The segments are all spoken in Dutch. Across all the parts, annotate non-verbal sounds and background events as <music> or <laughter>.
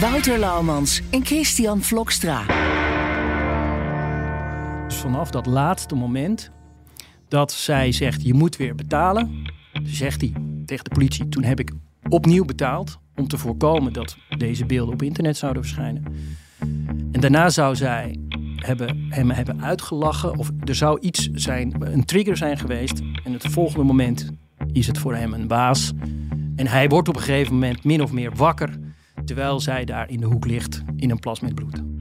Wouter Laumans en Christian Vlokstra. Dus vanaf dat laatste moment dat zij zegt: je moet weer betalen, zegt hij tegen de politie: toen heb ik opnieuw betaald om te voorkomen dat deze beelden op internet zouden verschijnen. En daarna zou zij hebben, hem hebben uitgelachen of er zou iets zijn, een trigger zijn geweest. En het volgende moment is het voor hem een waas. En hij wordt op een gegeven moment min of meer wakker terwijl zij daar in de hoek ligt in een plas met bloed.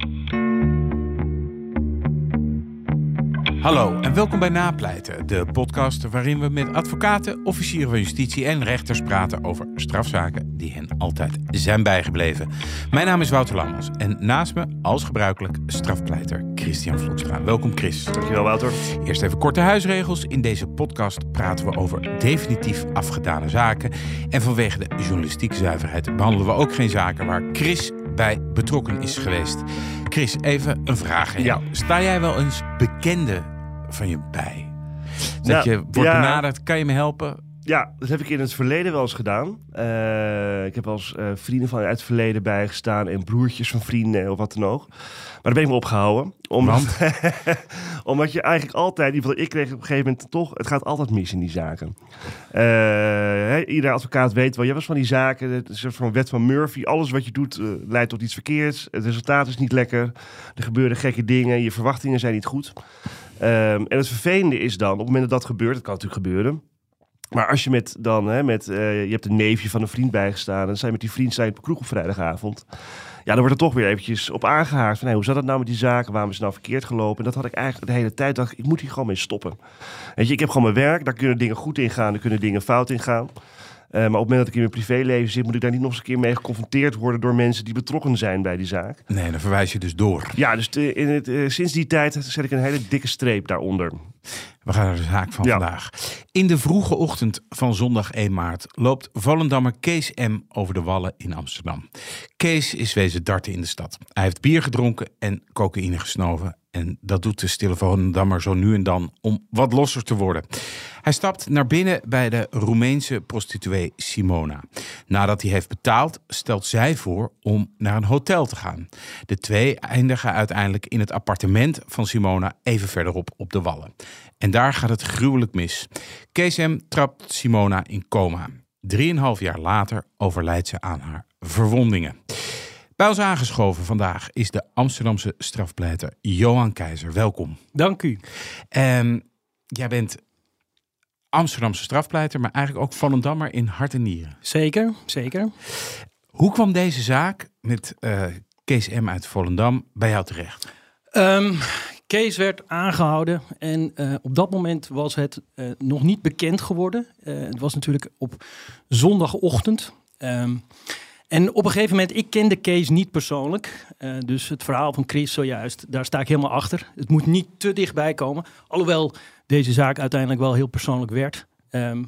Hallo en welkom bij Napleiten, de podcast waarin we met advocaten, officieren van justitie en rechters praten over strafzaken die hen altijd zijn bijgebleven. Mijn naam is Wouter Lammers en naast me, als gebruikelijk, strafpleiter Christian Vloekstra. Welkom Chris. Dankjewel Wouter. Eerst even korte huisregels. In deze podcast praten we over definitief afgedane zaken. En vanwege de journalistieke zuiverheid behandelen we ook geen zaken waar Chris bij betrokken is geweest. Chris, even een vraag. aan jou. Ja. Sta jij wel eens bekende van je bij? Dat Nou, je wordt ja. benaderd, kan je me helpen? Ja, dat heb ik in het verleden wel eens gedaan. Eh, ik heb wel eens eh, vrienden van uit het verleden bijgestaan en broertjes van vrienden of wat dan ook. Maar daar ben ik me opgehouden. Omdat, <laughs> omdat je eigenlijk altijd, in ieder geval ik kreeg op een gegeven moment toch, het gaat altijd mis in die zaken. Eh, hè, iedere advocaat weet wel, je was van die zaken, het is een soort van wet van Murphy. Alles wat je doet eh, leidt tot iets verkeerds. Het resultaat is niet lekker. Er gebeuren gekke dingen. Je verwachtingen zijn niet goed. Ehm, en het vervelende is dan, op het moment dat dat gebeurt, het kan natuurlijk gebeuren. Maar als je met dan, hè, met, eh, je hebt een neefje van een vriend bijgestaan. En zij met die vriend zijn op kroeg op vrijdagavond. Ja, dan wordt er toch weer eventjes op aangehaakt. Van, hoe zat het nou met die zaken? Waarom is het nou verkeerd gelopen? En dat had ik eigenlijk de hele tijd. Dacht, ik, moet hier gewoon mee stoppen. Weet je, ik heb gewoon mijn werk. Daar kunnen dingen goed in gaan. Daar kunnen dingen fout in gaan. Maar op het moment dat ik in mijn privéleven zit, moet ik daar niet nog eens een keer mee geconfronteerd worden door mensen die betrokken zijn bij die zaak. Nee, dan verwijs je dus door. Ja, dus in het, eh, sinds die tijd zet ik een hele dikke streep daaronder. We gaan naar de zaak van Ja. vandaag. In de vroege ochtend van zondag 1 maart loopt Volendammer Kees M. over de Wallen in Amsterdam. Kees is wezen darten in de stad. Hij heeft bier gedronken en cocaïne gesnoven. En dat doet de stille Volendammer zo nu en dan om wat losser te worden. Hij stapt naar binnen bij de Roemeense prostituee Simona. Nadat hij heeft betaald, stelt zij voor om naar een hotel te gaan. De twee eindigen uiteindelijk in het appartement van Simona even verderop op de Wallen. En daar gaat het gruwelijk mis. KSM trapt Simona in coma. Drieënhalf jaar later overlijdt ze aan haar verwondingen. Bij ons aangeschoven vandaag is de Amsterdamse strafpleiter Johan Keizer. Welkom. Dank u. En jij bent Amsterdamse strafpleiter, maar eigenlijk ook Volendammer in hart en nieren. Zeker, zeker. Hoe kwam deze zaak met eh Kees M. uit Volendam bij jou terecht? Ehm, Kees werd aangehouden en eh, op dat moment was het eh, nog niet bekend geworden. Het was natuurlijk op zondagochtend. Ehm, en op een gegeven moment, ik kende Kees niet persoonlijk. Eh, dus het verhaal van Chris zojuist, daar sta ik helemaal achter. Het moet niet te dichtbij komen. Alhoewel deze zaak uiteindelijk wel heel persoonlijk werd. Ehm,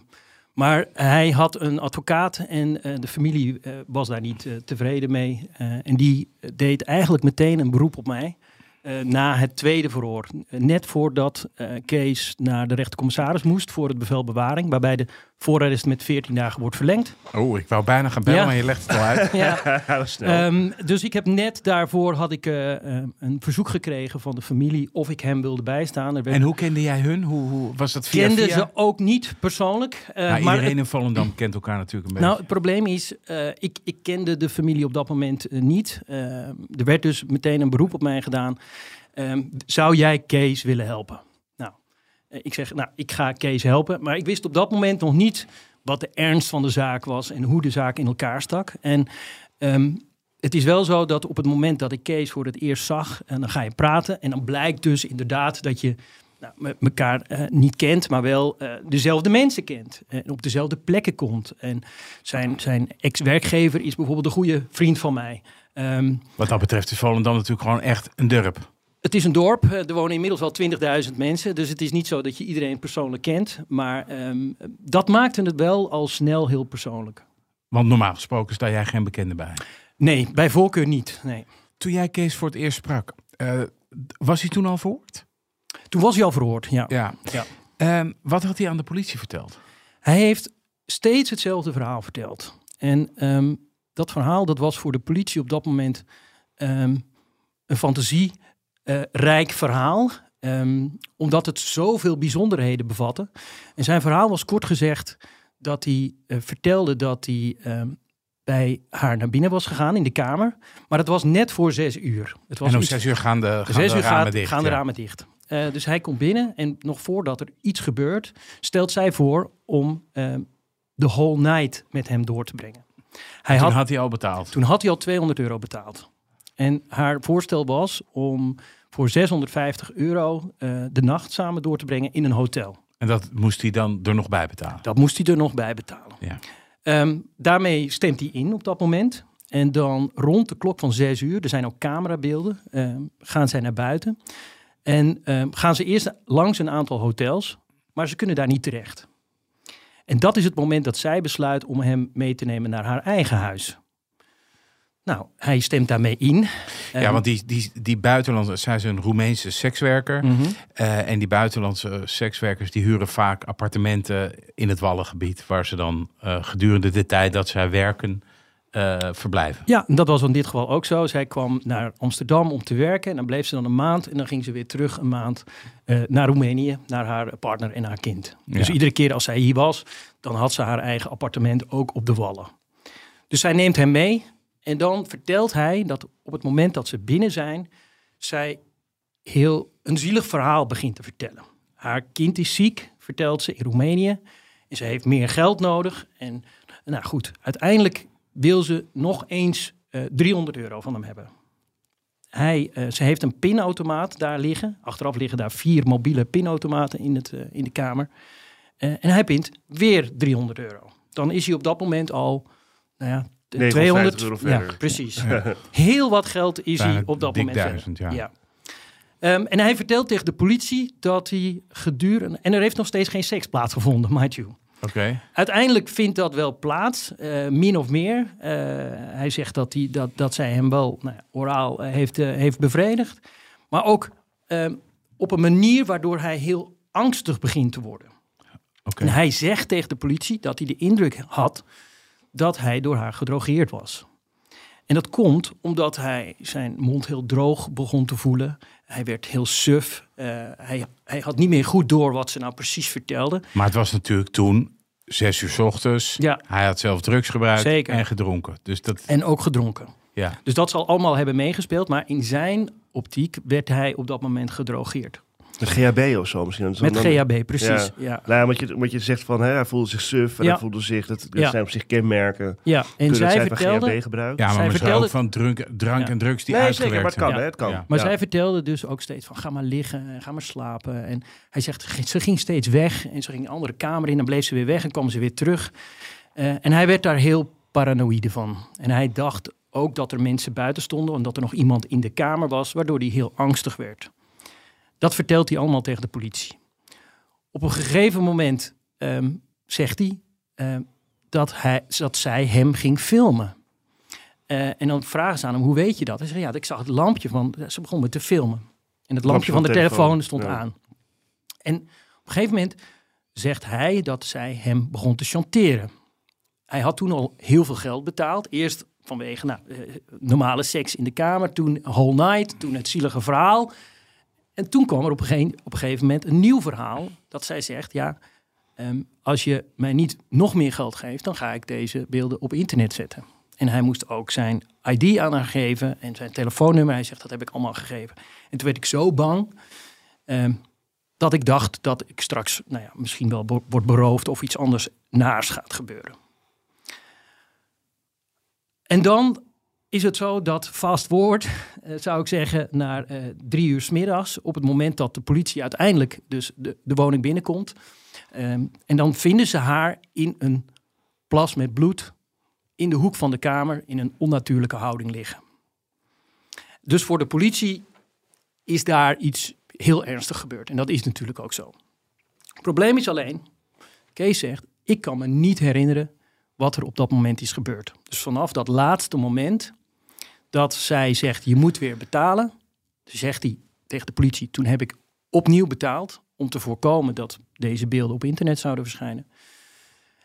maar hij had een advocaat en eh, de familie eh, was daar niet tevreden mee. En die deed eigenlijk meteen een beroep op mij. na het tweede verhoor. Net voordat Kees naar de rechtercommissaris moest voor het bevel bewaring. Waarbij de voorarrest met 14 dagen wordt verlengd. Oh, ik wou bijna gaan bellen, Ja. maar je legt het al uit. <laughs> Ja. Is snel. Ehm, dus ik heb net daarvoor had ik, eh, eh, een verzoek gekregen van de familie of ik hem wilde bijstaan. Er werd- En hoe kende jij hun? Hoe, hoe was dat via kende via? ze ook niet persoonlijk. eh, Nou, maar iedereen in Volendam kent elkaar natuurlijk een beetje. Nou, het probleem is, eh, ik, ik kende de familie op dat moment niet. Eh, er werd dus meteen een beroep op mij gedaan. Ehm, zou jij Kees willen helpen? Eh, ik zeg, nou, ik ga Kees helpen. Maar ik wist op dat moment nog niet wat de ernst van de zaak was en hoe de zaak in elkaar stak. En ehm, het is wel zo dat op het moment dat ik Kees voor het eerst zag, en dan ga je praten. En dan blijkt dus inderdaad dat je nou, elkaar eh, niet kent, maar wel eh, dezelfde mensen kent. En op dezelfde plekken komt. En zijn, zijn ex-werkgever is bijvoorbeeld een goede vriend van mij. Ehm, Wat dat betreft is Volendam natuurlijk gewoon echt een dorp. Het is een dorp, eh, er wonen inmiddels wel 20.000 mensen. Dus het is niet zo dat je iedereen persoonlijk kent. Maar ehm, dat maakte het wel al snel heel persoonlijk. Want normaal gesproken sta jij geen bekende bij. Nee, bij voorkeur niet. Nee. Toen jij Kees voor het eerst sprak, eh, was hij toen al verhoord? Toen was hij al verhoord, ja. Ja. Ja. Ehm, wat had hij aan de politie verteld? Hij heeft steeds hetzelfde verhaal verteld. En ehm, dat verhaal dat was voor de politie op dat moment ehm, een fantasierijk verhaal. ehm, omdat het zoveel bijzonderheden bevatte. En zijn verhaal was kort gezegd dat hij eh, vertelde dat hij ehm, bij haar naar binnen was gegaan in de kamer. Maar het was net voor zes uur. Het was En om iets- zes uur gaan de, gaan Zes de uur ramen gaat, dicht. gaan de ja. ramen dicht. Eh, dus hij komt binnen en nog voordat er iets gebeurt, stelt zij voor om eh, de whole night met hem door te brengen. Hij Toen had, had hij al betaald. toen had hij al 200 euro betaald. En haar voorstel was om voor 650 euro eh, de nacht samen door te brengen in een hotel. En dat moest hij dan er nog bij betalen. Dat moest hij er nog bij betalen. Ja. Ehm, daarmee stemt hij in op dat moment. En dan rond de klok van zes uur, er zijn ook camerabeelden, ehm, gaan zij naar buiten. En ehm, gaan ze eerst langs een aantal hotels, maar ze kunnen daar niet terecht. En dat is het moment dat zij besluit om hem mee te nemen naar haar eigen huis. Nou, hij stemt daarmee in. Ja, Ehm, want die, die, die buitenlandse, zij is een Roemeense sekswerker. mhm. Eh, en die buitenlandse sekswerkers die huren vaak appartementen in het Wallengebied. Waar ze dan eh, gedurende de tijd dat zij werken eh, verblijven. Ja, dat was in dit geval ook zo. Zij kwam naar Amsterdam om te werken en dan bleef ze dan een maand en dan ging ze weer terug een maand eh, naar Roemenië, naar haar partner en haar kind. Dus iedere keer als zij hier was, dan had ze haar eigen appartement ook op de Wallen. Dus zij neemt hem mee en dan vertelt hij dat op het moment dat ze binnen zijn, zij heel een zielig verhaal begint te vertellen. Haar kind is ziek, vertelt ze in Roemenië. En ze heeft meer geld nodig. En nou goed, uiteindelijk wil ze nog eens eh 300 euro van hem hebben. Hij, eh, ze heeft een pinautomaat daar liggen. Achteraf liggen daar vier mobiele pinautomaten in, het, eh, in de kamer. Eh, en hij pint weer 300 euro. Dan is hij op dat moment al nou ja, de 950 200 euro Ja, verder. precies. Heel wat geld is Bijna hij op dat moment duizend, verder. ja. Ehm, en hij vertelt tegen de politie dat hij gedurende... En er heeft nog steeds geen seks plaatsgevonden, <laughs> mind you. Oké. Uiteindelijk vindt dat wel plaats, eh, min of meer. Eh, hij zegt dat, hij, dat, dat zij hem wel nou, ja, oraal eh, heeft, heeft bevredigd. Maar ook ehm, op een manier waardoor hij heel angstig begint te worden. Oké. En hij zegt tegen de politie dat hij de indruk had dat hij door haar gedrogeerd was. En dat komt omdat hij zijn mond heel droog begon te voelen. Hij werd heel suf. Eh, hij, hij had niet meer goed door wat ze nou precies vertelde. Maar het was natuurlijk toen zes uur 's ochtends. Ja. Hij had zelf drugs gebruikt Zeker. en gedronken. Dus dat, En ook gedronken. ja. Dus dat zal allemaal hebben meegespeeld. Maar in zijn optiek werd hij op dat moment gedrogeerd. Met GHB of zo misschien. Dan- Met dan- GHB, precies. Ja. Ja. Ja. Nou ja, omdat je, omdat je zegt van, hè, hij voelde zich suf en Ja. hij voelde zich, dat, dat Ja. zijn op zich kenmerken. En Kunnen zij vertelde, GHB gebruik. ja, maar Zij vertelde- ook van drank, drank Ja. en drugs die nee, uitgewerkt zeker, maar het kan, zijn. hè, het kan. Ja. Maar Ja. zij vertelde dus ook steeds van ga maar liggen, en ga maar slapen. En hij zegt, ze ging steeds weg en ze ging een andere kamer in. Dan bleef ze weer weg en kwam ze weer terug. Eh, en hij werd daar heel paranoïde van. En hij dacht ook dat er mensen buiten stonden en dat er nog iemand in de kamer was, waardoor hij heel angstig werd. Dat vertelt hij allemaal tegen de politie. Op een gegeven moment ehm, zegt hij ehm, dat, hij dat zij hem ging filmen. Eh, en dan vragen ze aan hem, hoe weet je dat? Hij zegt, ja, ik zag het lampje van, ze begon me te filmen. En het lampje, van de telefoon, stond ja. aan. En op een gegeven moment zegt hij dat zij hem begon te chanteren. Hij had toen al heel veel geld betaald. Eerst vanwege nou, eh, normale seks in de kamer, toen whole night, toen het zielige verhaal. En toen kwam er op een, gegeven, op een gegeven moment een nieuw verhaal. Dat zij zegt, ja, ehm, als je mij niet nog meer geld geeft, dan ga ik deze beelden op internet zetten. En hij moest ook zijn ID aan haar geven en zijn telefoonnummer. Hij zegt, dat heb ik allemaal gegeven. En toen werd ik zo bang ehm, dat ik dacht dat ik straks nou ja, misschien wel bo- word beroofd of iets anders naars gaat gebeuren. En dan is het zo dat fast forward, eh, zou ik zeggen, naar eh, drie uur 's middags, op het moment dat de politie uiteindelijk dus de, de woning binnenkomt. Ehm, en dan vinden ze haar in een plas met bloed in de hoek van de kamer in een onnatuurlijke houding liggen. Dus voor de politie is daar iets heel ernstig gebeurd. En dat is natuurlijk ook zo. Het probleem is alleen, Kees zegt, ik kan me niet herinneren wat er op dat moment is gebeurd. Dus vanaf dat laatste moment dat zij zegt, je moet weer betalen, zegt hij tegen de politie, toen heb ik opnieuw betaald om te voorkomen dat deze beelden op internet zouden verschijnen.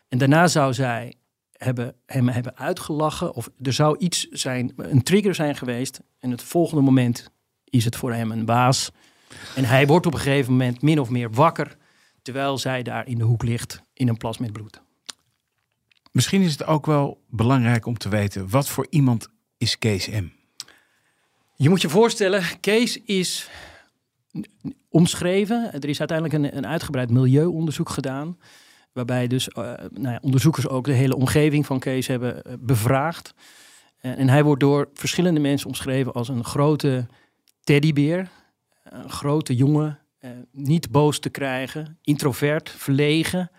En daarna zou zij hebben, hem hebben uitgelachen of er zou iets zijn, een trigger zijn geweest. En het volgende moment is het voor hem een baas. En hij wordt op een gegeven moment min of meer wakker, terwijl zij daar in de hoek ligt in een plas met bloed. Misschien is het ook wel belangrijk om te weten, wat voor iemand is Kees M? Je moet je voorstellen, Kees is omschreven. Er is uiteindelijk een, een uitgebreid milieuonderzoek gedaan. Waarbij dus uh, nou ja, onderzoekers ook de hele omgeving van Kees hebben uh, bevraagd. En, en, hij wordt door verschillende mensen omschreven als een grote teddybeer. Een grote jongen, niet boos te krijgen, introvert, verlegen.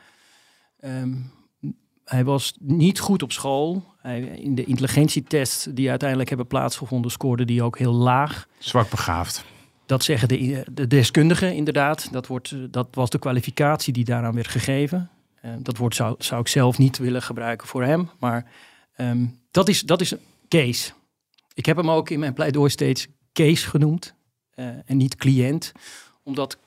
Um, hij was niet goed op school. Hij, in de intelligentietests die uiteindelijk hebben plaatsgevonden, scoorde die ook heel laag. Zwak begaafd. Dat zeggen de, de deskundigen inderdaad. Dat, wordt, dat was de kwalificatie die daaraan werd gegeven. Uh, dat woord zou, zou ik zelf niet willen gebruiken voor hem. Maar um, dat, is, dat is Kees. Ik heb hem ook in mijn pleidooi steeds Kees genoemd. Uh, en niet cliënt. Omdat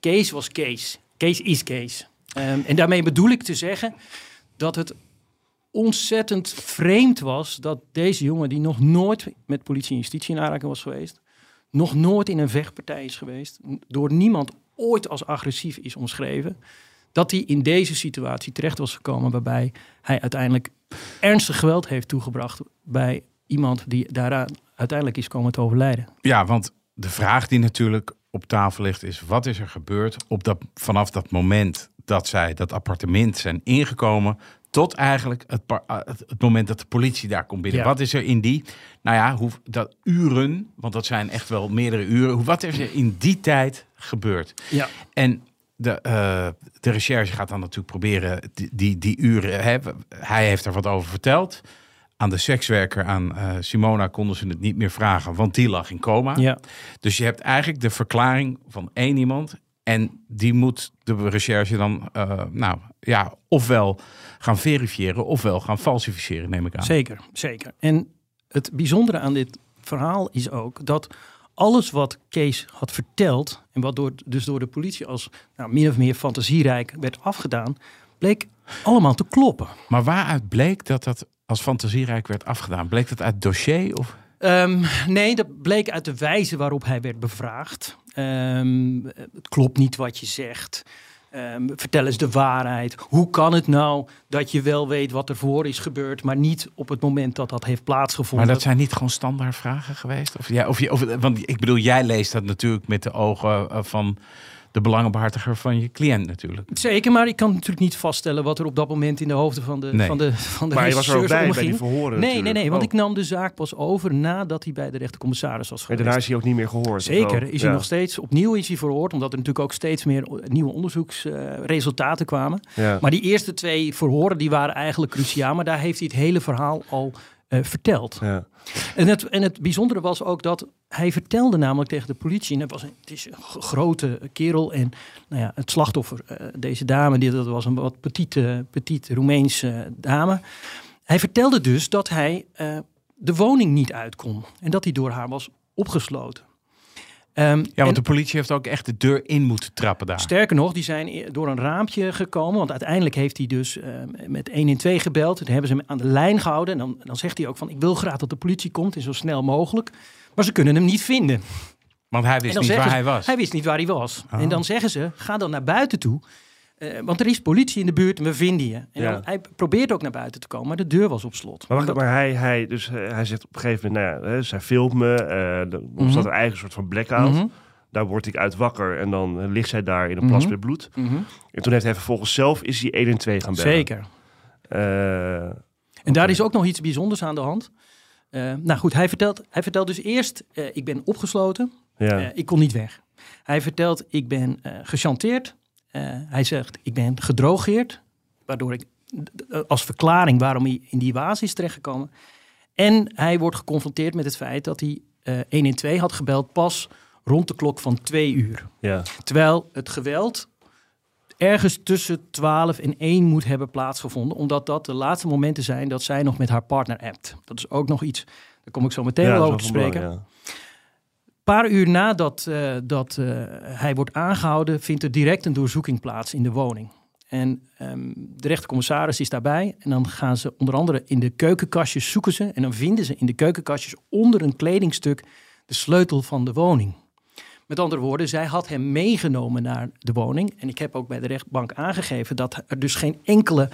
Kees was Kees. Kees is Kees. Um, en daarmee bedoel ik te zeggen dat het ontzettend vreemd was dat deze jongen, die nog nooit met politie en justitie in aanraking was geweest, nog nooit in een vechtpartij is geweest, door niemand ooit als agressief is omschreven, dat hij in deze situatie terecht was gekomen waarbij hij uiteindelijk ernstig geweld heeft toegebracht bij iemand die daaraan uiteindelijk is komen te overlijden. Ja, want de vraag die natuurlijk op tafel ligt is: wat is er gebeurd op dat, vanaf dat moment dat zij dat appartement zijn ingekomen tot eigenlijk het, het, moment dat de politie daar komt binnen. Ja. Wat is er in die, nou ja, hoe, dat uren, want dat zijn echt wel meerdere uren. Wat is er in die tijd gebeurd? Ja. En de, uh, de recherche gaat dan natuurlijk proberen die, die, die uren. Hè, hij heeft er wat over verteld. Aan de sekswerker, aan uh, Simona, konden ze het niet meer vragen, want die lag in coma. Ja. Dus je hebt eigenlijk de verklaring van één iemand. En die moet de recherche dan, uh, nou ja, ofwel gaan verifiëren, ofwel gaan falsificeren, neem ik aan. Zeker, zeker. En het bijzondere aan dit verhaal is ook dat alles wat Kees had verteld en wat door, dus door de politie als nou, min of meer fantasierijk werd afgedaan, bleek allemaal te kloppen. Maar waaruit bleek dat dat als fantasierijk werd afgedaan? Bleek dat uit dossier? Of? Um, nee, dat bleek uit de wijze waarop hij werd bevraagd. Um, het klopt niet wat je zegt. Um, vertel eens de waarheid. Hoe kan het nou dat je wel weet wat er voor is gebeurd, maar niet op het moment dat dat heeft plaatsgevonden? Maar dat zijn niet gewoon standaard vragen geweest? Of, ja, of, je, want ik bedoel, jij leest dat natuurlijk met de ogen van de belangenbehartiger van je cliënt natuurlijk. Zeker, maar ik kan natuurlijk niet vaststellen wat er op dat moment in de hoofden van de, nee. van de, van de Maar je was er ook bij, die verhoren Nee, nee, nee, want oh. ik nam de zaak pas over nadat hij bij de rechtercommissaris was En geweest. daarna is hij ook niet meer gehoord. Zeker, is hij Ja. nog steeds opnieuw is hij verhoord, omdat er natuurlijk ook steeds meer nieuwe onderzoeksresultaten kwamen. Ja. Maar die eerste twee verhoren die waren eigenlijk cruciaal, maar daar heeft hij het hele verhaal al eh, verteld. Ja. En het, en het bijzondere was ook dat hij vertelde namelijk tegen de politie, en het, was een, het is een grote kerel en nou ja, het slachtoffer, eh, deze dame, die, dat was een wat petite, petite Roemeense dame. Hij vertelde dus dat hij eh, de woning niet uit kon en dat hij door haar was opgesloten. Ehm, Ja, want en- de politie heeft ook echt de deur in moeten trappen daar. Sterker nog, die zijn e- door een raampje gekomen. Want uiteindelijk heeft hij dus eh, met 112 gebeld. Toen hebben ze hem aan de lijn gehouden. En dan, dan zegt hij ook van, ik wil graag dat de politie komt. En zo snel mogelijk. Maar ze kunnen hem niet vinden. Want hij wist niet waar hij was. Hij wist niet waar hij was. Oh. En dan zeggen ze, ga dan naar buiten toe. Eh, want er is politie in de buurt en we vinden je. En Ja. dan, hij probeert ook naar buiten te komen, maar de deur was op slot. Maar, wacht, maar hij, hij, dus, eh, hij zegt op een gegeven moment, nou ja, hè, zij filmt me. eh dan Mhm. ontstaat er eigen soort van blackout. Mhm, Daar word ik uit wakker en dan ligt zij daar in een plas Mhm. met bloed. mhm. En toen heeft hij vervolgens zelf is hij 1 en 2 gaan bellen. Zeker. En daar is ook nog iets bijzonders aan de hand. Nou goed, hij vertelt, hij vertelt dus eerst, ik ben opgesloten, Ja. Ik kon niet weg. Hij vertelt, ik ben gechanteerd. Eh, hij zegt, ik ben gedrogeerd, waardoor ik, als verklaring waarom hij in die waas is terechtgekomen. En hij wordt geconfronteerd met het feit dat hij eh 112 had gebeld pas rond de klok van twee uur. ja. Terwijl het geweld ergens tussen 12 en 1 moet hebben plaatsgevonden. Omdat dat de laatste momenten zijn dat zij nog met haar partner appt. Dat is ook nog iets, daar kom ik zo meteen Ja, wel over te spreken. belang, Een paar uur nadat eh, dat, eh, hij wordt aangehouden, vindt er direct een doorzoeking plaats in de woning. En ehm, de rechtercommissaris is daarbij. En dan gaan ze onder andere in de keukenkastjes zoeken ze. En dan vinden ze in de keukenkastjes onder een kledingstuk de sleutel van de woning. Met andere woorden, zij had hem meegenomen naar de woning. En ik heb ook bij de rechtbank aangegeven dat er dus geen enkele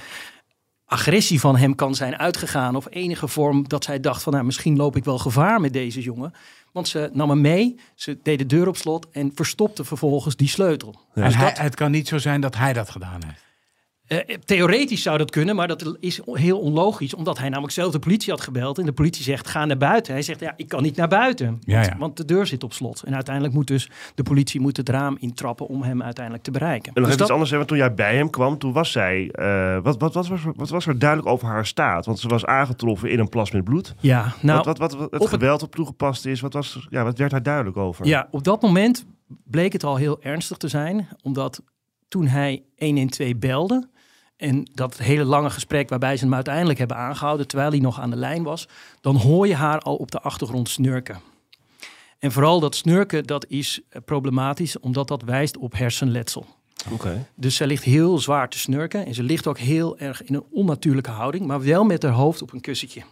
agressie van hem kan zijn uitgegaan. Of enige vorm dat zij dacht van nou, misschien loop ik wel gevaar met deze jongen. Want ze nam hem mee, ze deed de deur op slot en verstopte vervolgens die sleutel. Dus hij, dat- het kan niet zo zijn dat hij dat gedaan heeft. Eh, theoretisch zou dat kunnen, maar dat is heel onlogisch. Omdat hij namelijk zelf de politie had gebeld. En de politie zegt, ga naar buiten. Hij zegt, ja, ik kan niet naar buiten. Ja, want, ja. want de deur zit op slot. En uiteindelijk moet dus de politie moet het raam intrappen om hem uiteindelijk te bereiken. En nog Dus even dat- iets anders, hè, want toen jij bij hem kwam, toen was zij... eh, wat, wat, wat, was, wat was er duidelijk over haar staat? Want ze was aangetroffen in een plas met bloed. ja, nou, wat, wat, wat, wat het op het- geweld op toegepast is, wat, was, ja, wat werd daar duidelijk over? Ja, op dat moment bleek het al heel ernstig te zijn. Omdat toen hij 112 belde... en dat hele lange gesprek waarbij ze hem uiteindelijk hebben aangehouden... terwijl hij nog aan de lijn was... dan hoor je haar al op de achtergrond snurken. En vooral dat snurken, dat is eh, problematisch... omdat dat wijst op hersenletsel. Oké. Dus zij ligt heel zwaar te snurken. En ze ligt ook heel erg in een onnatuurlijke houding... maar wel met haar hoofd op een kussentje.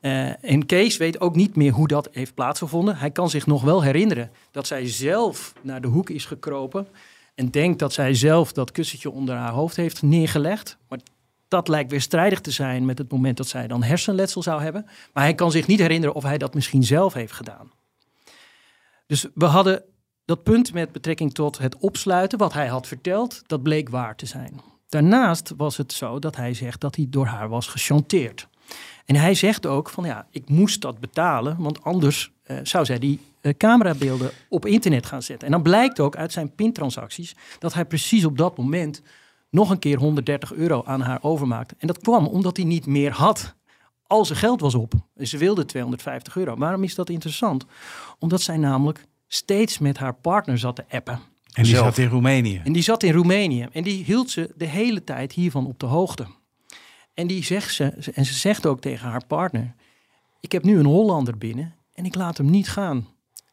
Eh, en Kees weet ook niet meer hoe dat heeft plaatsgevonden. Hij kan zich nog wel herinneren dat zij zelf naar de hoek is gekropen. En denkt dat zij zelf dat kussentje onder haar hoofd heeft neergelegd. Maar dat lijkt weer strijdig te zijn met het moment dat zij dan hersenletsel zou hebben. Maar hij kan zich niet herinneren of hij dat misschien zelf heeft gedaan. Dus we hadden dat punt met betrekking tot het opsluiten, wat hij had verteld, dat bleek waar te zijn. Daarnaast was het zo dat hij zegt dat hij door haar was gechanteerd. En hij zegt ook van ja, ik moest dat betalen, want anders eh, zou zij die eh, camerabeelden op internet gaan zetten. En dan blijkt ook uit zijn pintransacties dat hij precies op dat moment nog een keer 130 euro aan haar overmaakte. En dat kwam omdat hij niet meer had. Al zijn geld was op. En ze wilde 250 euro. Waarom is dat interessant? Omdat zij namelijk steeds met haar partner zat te appen. En die Zelf. zat in Roemenië. En die zat in Roemenië. En die hield ze de hele tijd hiervan op de hoogte. En, die zegt ze, en ze zegt ook tegen haar partner: Ik heb nu een Hollander binnen en ik laat hem niet gaan.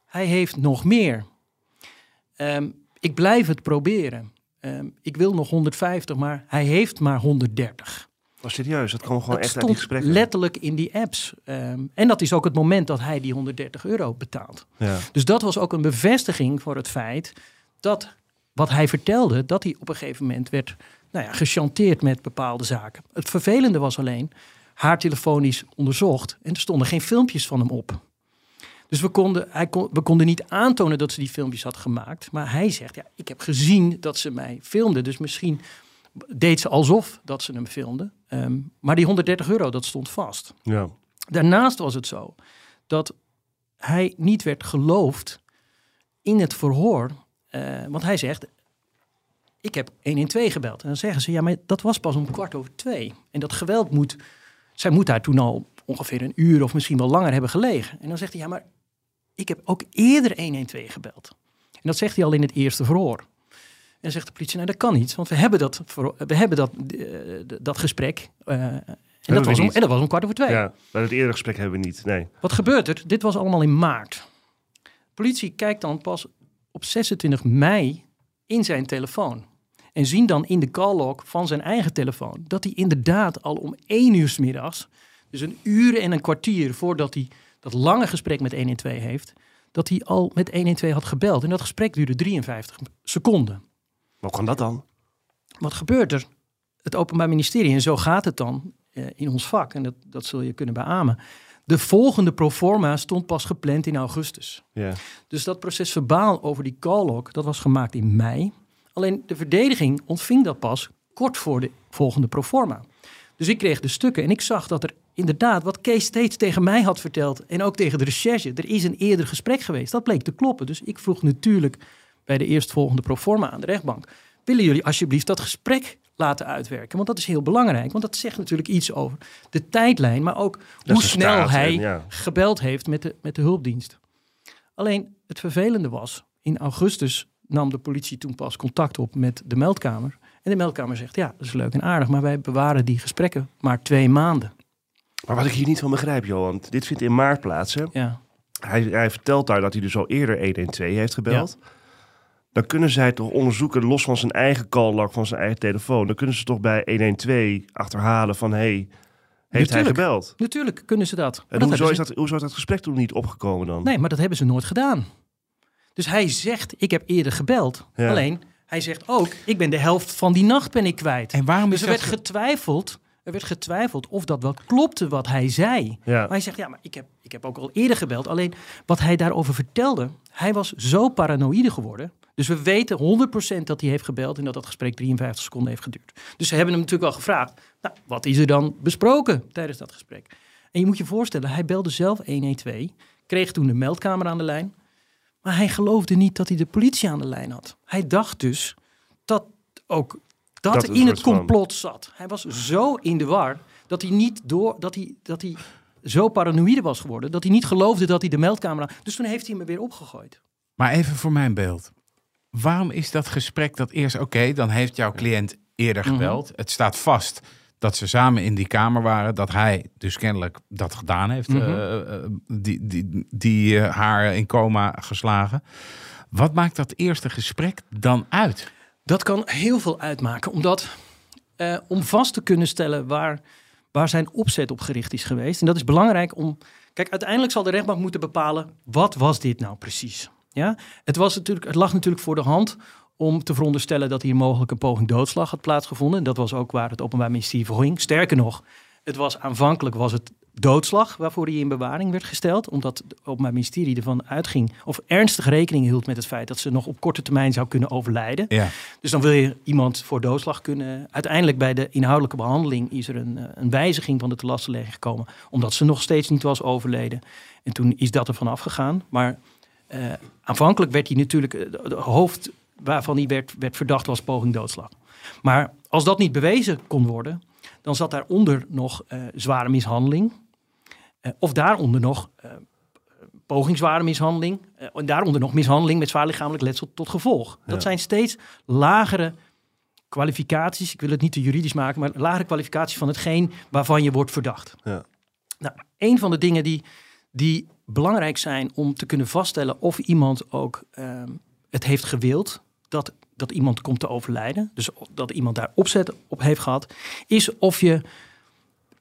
Hij heeft nog meer. Ehm, ik blijf het proberen. Ehm, ik wil nog 150, maar hij heeft maar 130. Was serieus, dat kwam gewoon Dat echt uit die gesprekken. letterlijk in die apps. Ehm, en dat is ook het moment dat hij die 130 euro betaalt. Ja. Dus dat was ook een bevestiging voor het feit dat wat hij vertelde, dat hij op een gegeven moment werd nou ja, gechanteerd met bepaalde zaken. Het vervelende was alleen, haar telefoon is onderzocht en er stonden geen filmpjes van hem op. Dus we konden, hij kon, we konden niet aantonen dat ze die filmpjes had gemaakt. Maar hij zegt, ja, ik heb gezien dat ze mij filmde. Dus misschien deed ze alsof dat ze hem filmde. Ehm, maar die 130 euro, dat stond vast. Ja. Daarnaast was het zo dat hij niet werd geloofd in het verhoor. eh, want hij zegt, ik heb 112 gebeld. En dan zeggen ze, ja, maar dat was pas om kwart over twee. En dat geweld moet, zij moet daar toen al ongeveer een uur of misschien wel langer hebben gelegen. En dan zegt hij, ja, maar ik heb ook eerder 112 gebeld. En dat zegt hij al in het eerste verhoor. En zegt de politie, nou dat kan niet, want we hebben dat, we hebben dat, eh, dat gesprek. eh, en, dat was om, en dat was om kwart over twee. ja, bij het eerdere gesprek hebben we niet. Nee. Wat gebeurt er? Dit was allemaal in maart. Politie kijkt dan pas op 26 mei in zijn telefoon. En zien dan in de call log van zijn eigen telefoon dat hij inderdaad al om 1 uur 's middags, dus een uur en een kwartier voordat hij dat lange gesprek met 112 heeft, dat hij al met 112 had gebeld. En dat gesprek duurde 53 seconden. Hoe kan dat dan? Wat gebeurt er? Het Openbaar Ministerie, en zo gaat het dan eh, in ons vak, en dat, dat zul je kunnen beamen. De volgende proforma stond pas gepland in augustus. Ja. Dus dat proces verbaal over die call log, dat was gemaakt in mei. Alleen de verdediging ontving dat pas kort voor de volgende proforma. Dus ik kreeg de stukken en ik zag dat er inderdaad, wat Kees steeds tegen mij had verteld en ook tegen de recherche, er is een eerder gesprek geweest. Dat bleek te kloppen. Dus ik vroeg natuurlijk bij de eerstvolgende proforma aan de rechtbank, willen jullie alsjeblieft dat gesprek laten uitwerken? Want dat is heel belangrijk, want dat zegt natuurlijk iets over de tijdlijn, maar ook hoe snel staat hij ja. gebeld heeft met de, met de hulpdienst. Alleen het vervelende was, in augustus nam de politie toen pas contact op met de meldkamer. En de meldkamer zegt, ja, dat is leuk en aardig, maar wij bewaren die gesprekken maar twee maanden. Maar wat ik hier niet van begrijp, Johan, dit vindt in maart plaats. Hè? Ja, Hij, hij vertelt daar dat hij dus al eerder 112 heeft gebeld. Dan kunnen zij toch onderzoeken, los van zijn eigen call-log, van zijn eigen telefoon. Dan kunnen ze toch bij 112 achterhalen van, hey, heeft hij gebeld? natuurlijk kunnen ze dat. En dat hoezo is, dat, hoezo is dat gesprek toen niet opgekomen dan? Nee, maar dat hebben ze nooit gedaan. Dus hij zegt, ik heb eerder gebeld. Ja. Alleen, hij zegt ook, ik ben de helft van die nacht ben ik kwijt. En waarom Dus is er dat... werd getwijfeld, er werd getwijfeld of dat wel klopte wat hij zei. Ja. Maar hij zegt, ja, maar ik heb, ik heb ook al eerder gebeld. Alleen wat hij daarover vertelde, hij was zo paranoïde geworden. Dus we weten 100% dat hij heeft gebeld en dat dat gesprek 53 seconden heeft geduurd. Dus ze hebben hem natuurlijk al gevraagd, nou, wat is er dan besproken tijdens dat gesprek? En je moet je voorstellen, hij belde zelf 112, kreeg toen de meldkamer aan de lijn. Maar hij geloofde niet dat hij de politie aan de lijn had. Hij dacht dus dat ook dat, Dat in het van- complot zat. Hij was zo in de war dat hij niet door dat hij, dat hij zo paranoïde was geworden dat hij niet geloofde dat hij de meldkamer aan. Dus toen heeft hij me weer opgegooid. Maar even voor mijn beeld. Waarom is dat gesprek dat eerst... Oké, dan heeft jouw cliënt eerder Mhm. gebeld. Het staat vast dat ze samen in die kamer waren. Dat hij dus kennelijk dat gedaan heeft. Mhm. eh, eh, die die, die eh, haar in coma geslagen. Wat maakt dat eerste gesprek dan uit? Dat kan heel veel uitmaken, omdat eh, om vast te kunnen stellen waar, waar zijn opzet op gericht is geweest. En dat is belangrijk om. Kijk, uiteindelijk zal de rechtbank moeten bepalen wat was dit nou precies. Ja? Het, was natuurlijk, het lag natuurlijk voor de hand om te veronderstellen dat hier mogelijk een poging doodslag had plaatsgevonden. Dat was ook waar het Openbaar Ministerie voor ging. Sterker nog, het was aanvankelijk was het doodslag waarvoor hij in bewaring werd gesteld. Omdat het Openbaar Ministerie ervan uitging of ernstig rekening hield met het feit dat ze nog op korte termijn zou kunnen overlijden. Ja. Dus dan wil je iemand voor doodslag kunnen. Uiteindelijk bij de inhoudelijke behandeling is er een, eh, een wijziging van de telastenlegging gekomen. Omdat ze nog steeds niet was overleden. En toen is dat er vanaf gegaan. Maar eh, aanvankelijk werd hij natuurlijk, eh, de, de hoofd waarvan hij werd, werd verdacht was poging doodslag. Maar als dat niet bewezen kon worden, dan zat daaronder nog eh, zware mishandeling. Eh, of daaronder nog eh, poging zware mishandeling. eh, en daaronder nog mishandeling met zwaar lichamelijk letsel tot gevolg. Dat Ja. zijn steeds lagere kwalificaties. Ik wil het niet te juridisch maken, maar lagere kwalificaties van hetgeen waarvan je wordt verdacht. Ja. Nou, een van de dingen die, die belangrijk zijn om te kunnen vaststellen of iemand ook ehm, het heeft gewild dat, dat iemand komt te overlijden, dus dat iemand daar opzet op heeft gehad, is of je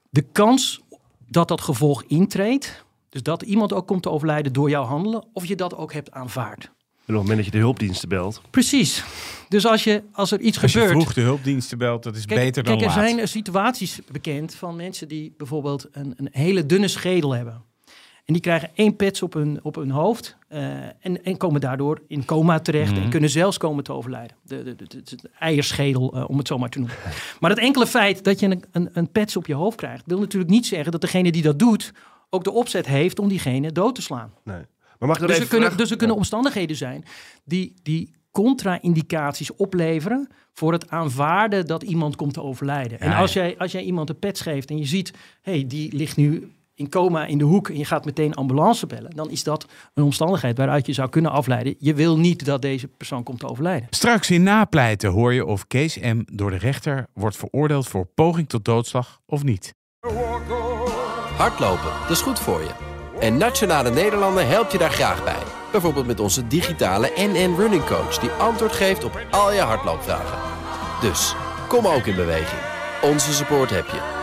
de kans dat dat gevolg intreedt, dus dat iemand ook komt te overlijden door jouw handelen, of je dat ook hebt aanvaard. En op het moment dat je de hulpdiensten belt. Precies. Dus als, je, als er iets Als je gebeurt. vroeg de hulpdiensten belt, dat is Kijk, beter dan kijk, er laat. zijn eh, situaties bekend van mensen die bijvoorbeeld een, een hele dunne schedel hebben. En die krijgen één pets op hun, op hun hoofd en, en komen daardoor in coma terecht Mhm. en kunnen zelfs komen te overlijden. De, de, de, de- de eierschedel, eh, om het zo maar te noemen. <laughs> Maar het enkele feit dat je een, een, een pets op je hoofd krijgt, wil natuurlijk niet zeggen dat degene die dat doet ook de opzet heeft om diegene dood te slaan. Nee. Maar mag ik er Dus er, kunnen, dus er kunnen omstandigheden zijn die, die contra-indicaties opleveren voor het aanvaarden dat iemand komt te overlijden. en als ja. jij, als jij iemand een pets geeft en je ziet, hey, die ligt nu in coma in de hoek en je gaat meteen ambulance bellen, dan is dat een omstandigheid waaruit je zou kunnen afleiden. Je wil niet dat deze persoon komt te overlijden. Straks in napleiten hoor je of Kees M. door de rechter wordt veroordeeld voor poging tot doodslag of niet. Hardlopen, dat is goed voor je. En Nationale Nederlanden helpt je daar graag bij. Bijvoorbeeld met onze digitale NN Running Coach... die antwoord geeft op al je hardloopvragen. Dus, kom ook in beweging. Onze support heb je.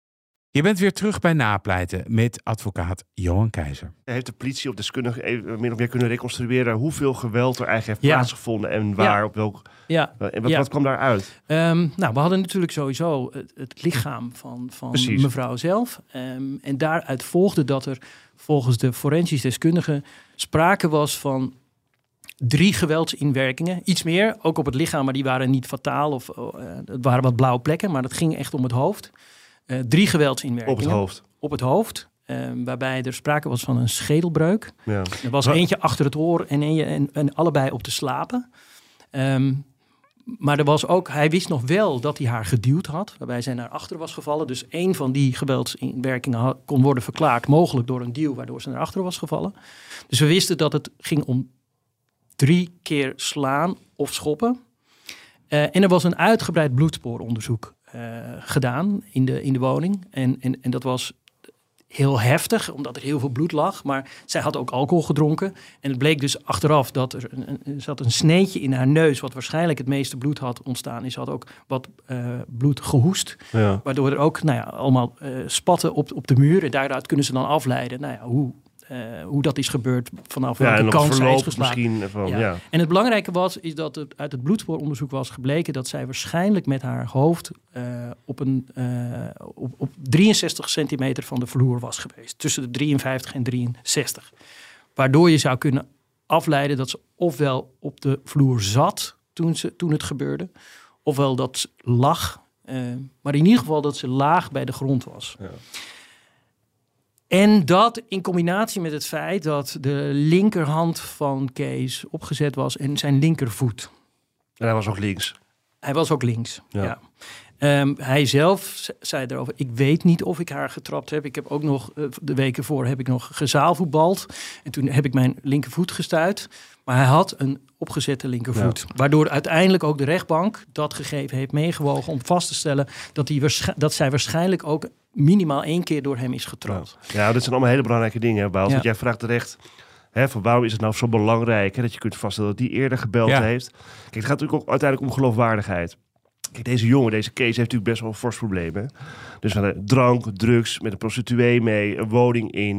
Je bent weer terug bij napleiten met advocaat Johan Keizer. Heeft de politie of deskundigen even min of meer kunnen reconstrueren hoeveel geweld er eigenlijk heeft Ja. plaatsgevonden en waar, op welk... Ja, En wat, Ja. wat kwam daaruit? Ehm, nou, we hadden natuurlijk sowieso het, het lichaam van, van Precies. mevrouw zelf. Ehm, en daaruit volgde dat er volgens de forensisch deskundigen sprake was van drie geweldsinwerkingen. Iets meer, ook op het lichaam, maar die waren niet fataal. Of, oh, eh, het waren wat blauwe plekken, maar dat ging echt om het hoofd. Eh, drie geweldsinwerkingen. Op het hoofd. Op het hoofd. ehm, waarbij er sprake was van een schedelbreuk. Ja. Er was Wa- eentje achter het oor en, eentje, en, en allebei op de slapen. Ehm, maar er was ook, hij wist nog wel dat hij haar geduwd had, waarbij zij naar achter was gevallen. Dus één van die geweldsinwerkingen kon worden verklaard, mogelijk door een duw, waardoor ze naar achteren was gevallen. Dus we wisten dat het ging om drie keer slaan of schoppen. Eh, en er was een uitgebreid bloedspooronderzoek gedaan in de, in de woning. En, en, en dat was heel heftig, omdat er heel veel bloed lag. Maar zij had ook alcohol gedronken. En het bleek dus achteraf dat er, een, zat een sneetje in haar neus... wat waarschijnlijk het meeste bloed had ontstaan. Is had ook wat eh, bloed gehoest. Ja. Waardoor er ook nou ja, allemaal eh, spatten op, op de muur. En daaruit kunnen ze dan afleiden nou ja, hoe, eh, hoe dat is gebeurd vanaf Ja, welke zij is geslagen. van, ja. Ja. En het belangrijke was, is dat het uit het bloedspooronderzoek was gebleken dat zij waarschijnlijk met haar hoofd eh, op, een, eh, op, op 63 centimeter van de vloer was geweest. Tussen de 53 en 63. Waardoor je zou kunnen afleiden dat ze ofwel op de vloer zat toen, ze, toen het gebeurde, ofwel dat ze lag. eh, maar in ieder geval dat ze laag bij de grond was. Ja. En dat in combinatie met het feit dat de linkerhand van Kees opgezet was en zijn linkervoet. En hij was ook links. Hij was ook links. Ja. Ja. Ehm, hij zelf ze- zei erover: Ik weet niet of ik haar getrapt heb. Ik heb ook nog eh, de weken voor heb ik nog gezaalvoetbald. En toen heb ik mijn linkervoet gestuit. Maar hij had een opgezette linkervoet. Waardoor uiteindelijk ook de rechtbank dat gegeven heeft meegewogen om vast te stellen dat, waarsch- dat zij waarschijnlijk ook minimaal één keer door hem is getrapt. Ja, dat zijn allemaal hele belangrijke dingen. Ja. Want jij vraagt terecht, hè, van waarom is het nou zo belangrijk hè, dat je kunt vaststellen dat die eerder gebeld heeft. Kijk, het gaat natuurlijk ook uiteindelijk om geloofwaardigheid. Kijk, deze jongen, deze Kees heeft natuurlijk best wel fors probleem. Hè? Dus van, drank, drugs, met een prostituee mee, een woning in.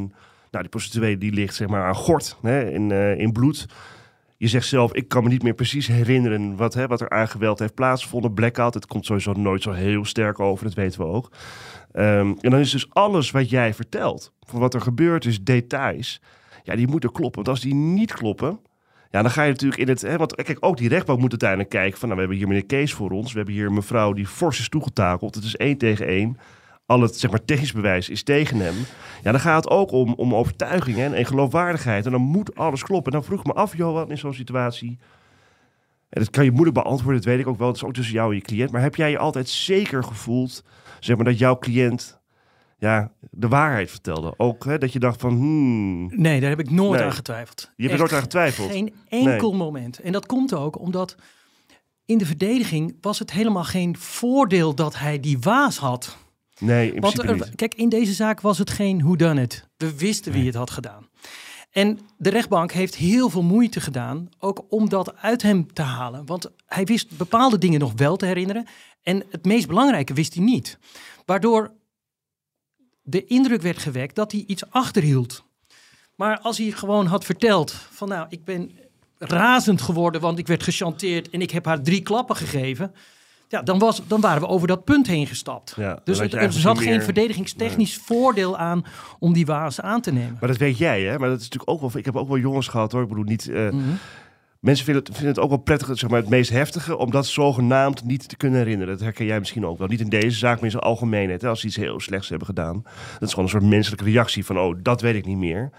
Nou, die prostituee die ligt zeg maar aan gort, hè, in, eh, in bloed. Je zegt zelf, ik kan me niet meer precies herinneren wat, hè, wat er aan geweld heeft plaatsgevonden. Blackout, het komt sowieso nooit zo heel sterk over, dat weten we ook. Ehm, en dan is dus alles wat jij vertelt, van wat er gebeurt is, details, ja, die moeten kloppen. Want als die niet kloppen, ja, dan ga je natuurlijk in het... Hè, want kijk, ook die rechtbank moet uiteindelijk kijken van... nou, we hebben hier meneer Kees voor ons. We hebben hier een mevrouw die fors is toegetakeld. Het is één tegen één. Al het zeg maar, technisch bewijs is tegen hem. Ja, dan gaat het ook om, om overtuiging hè, en geloofwaardigheid. En dan moet alles kloppen. En dan vroeg ik me af, Johan, in zo'n situatie... En dat kan je moeilijk beantwoorden, dat weet ik ook wel. Het is ook tussen jou en je cliënt. Maar heb jij je altijd zeker gevoeld... zeg maar, dat jouw cliënt ja, de waarheid vertelde? Ook hè, dat je dacht van... Hmm, Nee, daar heb ik nooit Nee. aan getwijfeld. je hebt er nooit aan getwijfeld. Geen enkel moment. En dat komt ook omdat in de verdediging was het helemaal geen voordeel dat hij die waas had. Nee, in Want er- niet. kijk, in deze zaak was het geen whodunit. We wisten wie het had gedaan. En de rechtbank heeft heel veel moeite gedaan, ook om dat uit hem te halen. Want hij wist bepaalde dingen nog wel te herinneren. En het meest belangrijke wist hij niet. Waardoor de indruk werd gewekt dat hij iets achterhield. Maar als hij gewoon had verteld van nou, ik ben razend geworden, want ik werd gechanteerd en ik heb haar drie klappen gegeven. Ja, dan, was, dan waren we over dat punt heen gestapt. Ja, dus het, er zat geen verdedigingstechnisch voordeel aan om die waas aan te nemen. Maar dat weet jij, hè? Maar dat is natuurlijk ook wel... Ik heb ook wel jongens gehad, hoor. Ik bedoel, niet... eh, Mhm. Mensen vinden het, het ook wel prettig, zeg maar, het meest heftige, om dat zogenaamd niet te kunnen herinneren. Dat herken jij misschien ook wel. Niet in deze zaak, maar in zijn algemeenheid. Hè? Als ze iets heel slechts hebben gedaan. Dat is gewoon een soort menselijke reactie van, oh, dat weet ik niet meer.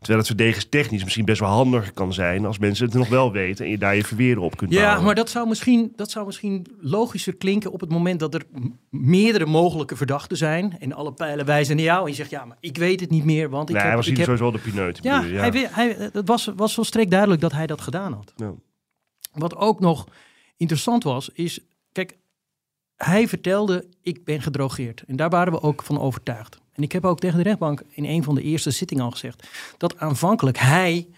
Terwijl het verdedigingstechnisch misschien best wel handiger kan zijn als mensen het nog wel weten en je daar je verweren op kunt Ja, bouwen. maar dat zou, misschien, dat zou misschien logischer klinken op het moment dat er meerdere mogelijke verdachten zijn. En alle pijlen wijzen naar jou. En je zegt, ja, maar ik weet het niet meer, want ik nee, heb... hij was ik hier heb sowieso de pineut. ja, bedoel Hij, hij, het was, was volstrekt duidelijk dat hij dat gedaan had. Ja. Wat ook nog interessant was, is, kijk, hij vertelde, ik ben gedrogeerd. En daar waren we ook van overtuigd. En ik heb ook tegen de rechtbank in een van de eerste zittingen al gezegd, dat aanvankelijk hij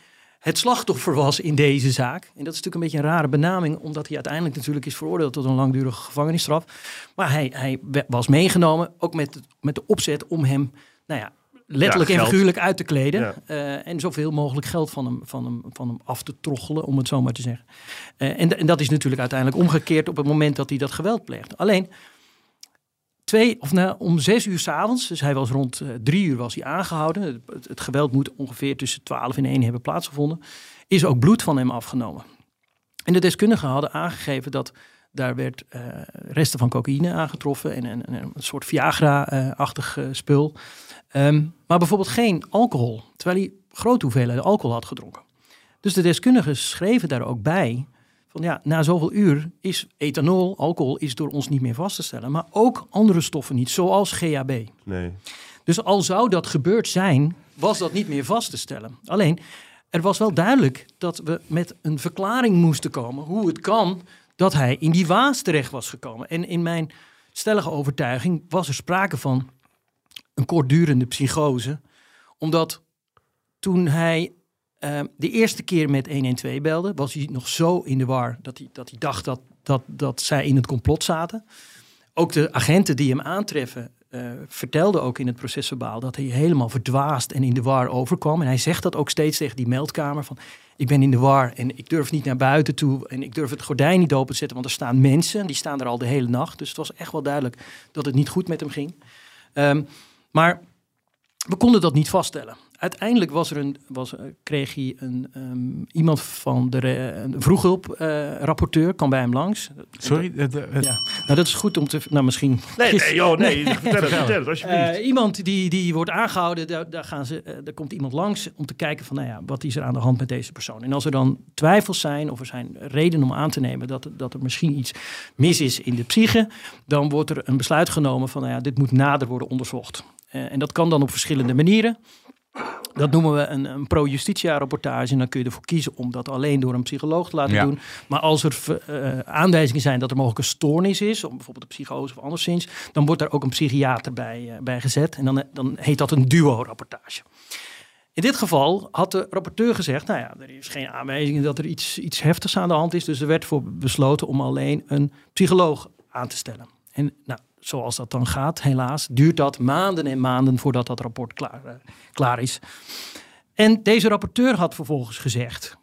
het slachtoffer was in deze zaak. En dat is natuurlijk een beetje een rare benaming, omdat hij uiteindelijk natuurlijk is veroordeeld tot een langdurige gevangenisstraf. Maar hij, hij was meegenomen, ook met, met de opzet om hem, nou ja, letterlijk Ja, en figuurlijk uit te kleden. Ja. eh, en zoveel mogelijk geld van hem, van, hem, van hem af te troggelen, om het zo maar te zeggen. Eh, en, en dat is natuurlijk uiteindelijk omgekeerd op het moment dat hij dat geweld pleegt. Alleen, twee, of nou, om zes uur s'avonds, dus hij was rond eh, drie uur was hij aangehouden. Het, het- het geweld moet ongeveer tussen twaalf en één hebben plaatsgevonden. Is ook bloed van hem afgenomen. En de deskundigen hadden aangegeven dat daar werd eh, resten van cocaïne aangetroffen en een, soort Viagra-achtig eh, spul. Ehm, maar bijvoorbeeld geen alcohol, terwijl hij grote hoeveelheden alcohol had gedronken. Dus de deskundigen schreven daar ook bij van ja, na zoveel uur is ethanol, alcohol, is door ons niet meer vast te stellen. Maar ook andere stoffen niet, zoals GHB. Nee. Dus al zou dat gebeurd zijn, was dat niet meer vast te stellen. Alleen, er was wel duidelijk dat we met een verklaring moesten komen hoe het kan dat hij in die waas terecht was gekomen. En in mijn stellige overtuiging was er sprake van een kortdurende psychose, omdat toen hij eh, de eerste keer met 112 belde, was hij nog zo in de war dat hij, dat hij dacht dat, dat, dat zij in het complot zaten. Ook de agenten die hem aantreffen, eh vertelden ook in het procesverbaal dat hij helemaal verdwaasd en in de war overkwam. En hij zegt dat ook steeds tegen die meldkamer van ik ben in de war en ik durf niet naar buiten toe en ik durf het gordijn niet open te zetten, want er staan mensen, die staan er al de hele nacht. Dus het was echt wel duidelijk dat het niet goed met hem ging. Ehm, maar we konden dat niet vaststellen. Uiteindelijk was er een, was, eh, kreeg hij een, ehm, iemand van de een vroeghulp-rapporteur, kwam bij hem langs. Sorry? de- de- het- Ja, nou dat is goed om te... Nou, misschien... Nee, <laughs> nee, joh, nee. Vertel het, vertel het, alsjeblieft. Eh, iemand die, die wordt aangehouden, daar, daar, gaan ze, eh, daar komt iemand langs om te kijken van, nou ja, wat is er aan de hand met deze persoon? En als er dan twijfels zijn of er zijn redenen om aan te nemen dat, er- dat er misschien iets mis is in de psyche, dan wordt er een besluit genomen van, nou ja, dit moet nader worden onderzocht. Eh, en dat kan dan op verschillende manieren. Dat noemen we een, een pro-justitia-rapportage. En dan kun je ervoor kiezen om dat alleen door een psycholoog te laten Ja. doen. Maar als er eh, aanwijzingen zijn dat er mogelijk een stoornis is, om bijvoorbeeld een psychose of anderszins, dan wordt daar ook een psychiater bij, eh, bij gezet. En dan, dan heet dat een duo-rapportage. In dit geval had de rapporteur gezegd, nou ja, er is geen aanwijzing dat er iets, iets heftigs aan de hand is. Dus er werd voor besloten om alleen een psycholoog aan te stellen. En nou, zoals dat dan gaat, helaas, duurt dat maanden en maanden voordat dat rapport klaar, eh, klaar is. En deze rapporteur had vervolgens gezegd,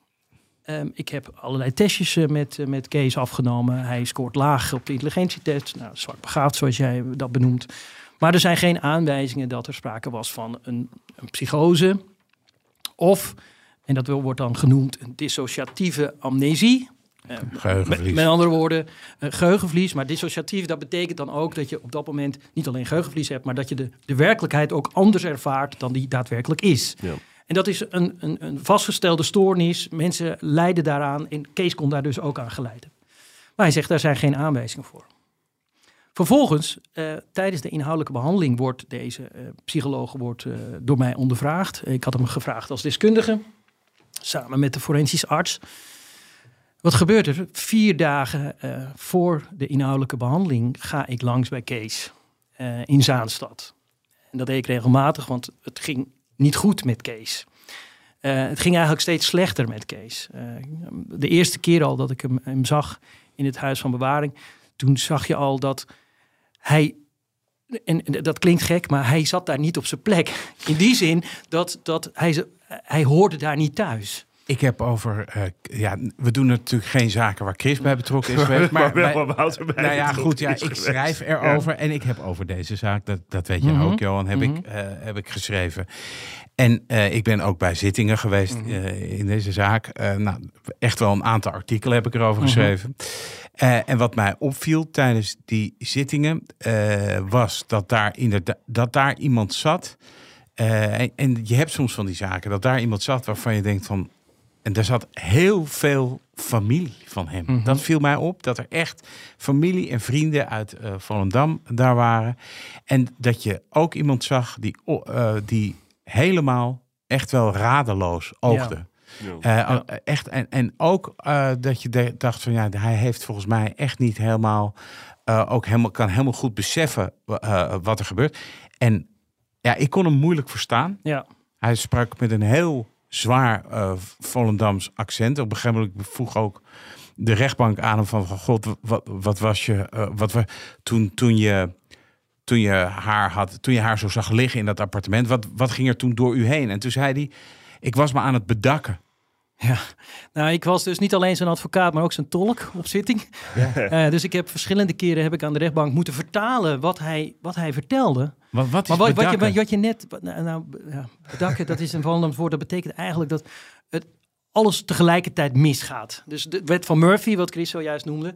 ehm, ik heb allerlei testjes eh, met, eh, met Kees afgenomen. Hij scoort laag op de intelligentietest. Nou, zwart begaafd zoals jij dat benoemt. Maar er zijn geen aanwijzingen dat er sprake was van een, een psychose. Of, en dat wordt dan genoemd, een dissociatieve amnesie. Eh, met, Geheugenverlies. met andere woorden, eh, geheugenverlies. Maar dissociatief, dat betekent dan ook dat je op dat moment niet alleen geheugenverlies hebt, maar dat je de, de werkelijkheid ook anders ervaart dan die daadwerkelijk is. Ja. En dat is een, een, een vastgestelde stoornis. Mensen lijden daaraan. En Kees kon daar dus ook aan geleiden. Maar hij zegt, daar zijn geen aanwijzingen voor. Vervolgens, eh, tijdens de inhoudelijke behandeling wordt deze eh, psycholoog wordt, door mij ondervraagd. Ik had hem gevraagd als deskundige, samen met de forensisch arts. Wat gebeurt er? Vier dagen eh, voor de inhoudelijke behandeling ga ik langs bij Kees eh, in Zaanstad. En dat deed ik regelmatig, want het ging niet goed met Kees. Eh, het ging eigenlijk steeds slechter met Kees. De eerste keer al dat ik hem, hem zag in het huis van bewaring, toen zag je al dat hij. En dat klinkt gek, maar hij zat daar niet op zijn plek. In die zin dat, dat hij, hij hoorde daar niet thuis. Ik heb over, eh, ja, we doen natuurlijk geen zaken waar Chris bij betrokken is <laughs> geweest. Maar wel bij- waar Wouter bij nou ja, goed, ja, ik geweest. schrijf erover en ik heb over deze zaak, dat, dat weet je Mhm. ook, Johan, heb, ik, eh, heb ik geschreven. En eh, ik ben ook bij zittingen geweest eh, in deze zaak. Eh, nou, echt wel een aantal artikelen heb ik erover geschreven. Eh, en wat mij opviel tijdens die zittingen eh, was dat daar, inderdaad, dat daar iemand zat. eh, en, en je hebt soms van die zaken dat daar iemand zat waarvan je denkt van. En daar zat heel veel familie van hem. Mhm. Dat viel mij op, dat er echt familie en vrienden uit eh Volendam daar waren. En dat je ook iemand zag die, eh, die helemaal echt wel radeloos oogde. Ja. Eh, Echt, en, en ook eh, dat je dacht van ja, hij heeft volgens mij echt niet helemaal, eh, ook helemaal, kan helemaal goed beseffen eh, wat er gebeurt. En ja, ik kon hem moeilijk verstaan. Ja. Hij sprak met een heel zwaar eh Volendams accent. Op een gegeven moment vroeg ook de rechtbank aan hem van, van god, wat, wat was je, eh, wat we toen, toen je, toen je haar had, toen je haar zo zag liggen in dat appartement, wat, wat ging er toen door u heen? En toen zei hij, ik was me aan het bedakken. Ja, nou, ik was dus niet alleen zijn advocaat, maar ook zijn tolk op zitting. Eh, dus ik heb verschillende keren heb ik aan de rechtbank moeten vertalen wat hij, wat hij vertelde. Wat, wat is Maar wat, wat, je, bedakken? wat je net, nou, nou, ja, bedakken, dat is een Volendams woord. Dat betekent eigenlijk dat het alles tegelijkertijd misgaat. Dus de wet van Murphy, wat Chris zojuist noemde,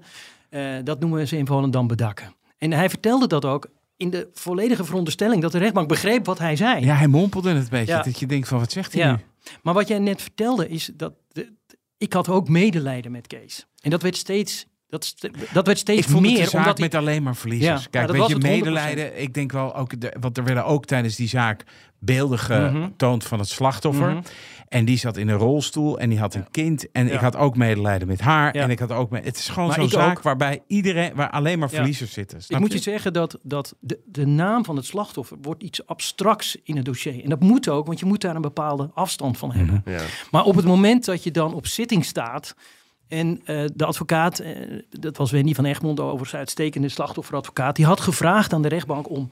eh, dat noemen ze in Volendam bedakken. En hij vertelde dat ook in de volledige veronderstelling dat de rechtbank begreep wat hij zei. Ja, hij mompelde het een beetje. Ja. Dat je denkt van, wat zegt hij Ja. nu? Maar wat jij net vertelde is dat de, ik had ook medelijden met Kees. En dat werd steeds, dat, dat werd steeds Ik vond meer. het een zaak omdat met alleen maar verliezers. Ja, Kijk, ja, dat weet je, het 100%. medelijden. Ik denk wel ook, de, want er werden ook tijdens die zaak beelden Mhm. getoond van het slachtoffer. Mhm. En die zat in een rolstoel en die had een kind. En Ja. ik had ook medelijden met haar. Ja. En ik had ook. me- Het is gewoon zo'n zaak ook. waarbij iedereen, waar alleen maar Ja. verliezers zitten. Ik moet je zeggen dat, dat de, de naam van het slachtoffer wordt iets abstracts in het dossier. En dat moet ook, want je moet daar een bepaalde afstand van hebben. Mhm. Ja. Maar op het moment dat je dan op zitting staat en eh, de advocaat, eh, dat was Wendy van Egmond, overigens uitstekende slachtofferadvocaat, die had gevraagd aan de rechtbank om,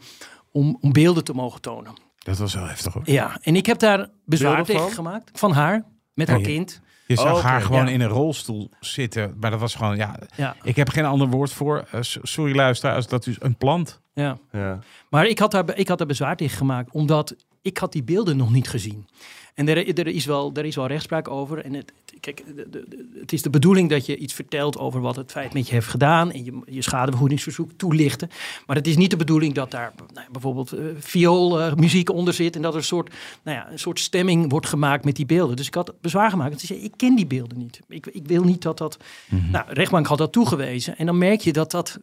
om, om beelden te mogen tonen. Dat was wel heftig hoor. Ja, en ik heb daar bezwaar Beelden tegen van? gemaakt. Van haar, met haar je- kind. Je zag Oh, haar gewoon ja. in een rolstoel zitten. Maar dat was gewoon, ja. Ja, Ik heb geen ander woord voor. S- sorry luisteraars, dat is een plant. ja. Ja. Maar ik had, daar, ik had daar bezwaar tegen gemaakt, omdat ik had die beelden nog niet gezien. En er, er, is, wel, er is wel rechtspraak over. En het, kijk, de- de- de- het is de bedoeling dat je iets vertelt over wat het feit met je heeft gedaan. En je, je schadevergoedingsverzoek toelichten. Maar het is niet de bedoeling dat daar nou, bijvoorbeeld eh vioolmuziek onder zit. En dat er een soort, nou ja, een soort stemming wordt gemaakt met die beelden. Dus ik had bezwaar gemaakt. Zei, ik ken die beelden niet. Ik, ik wil niet dat dat... Nou, de rechtbank had dat toegewezen. En dan merk je dat dat...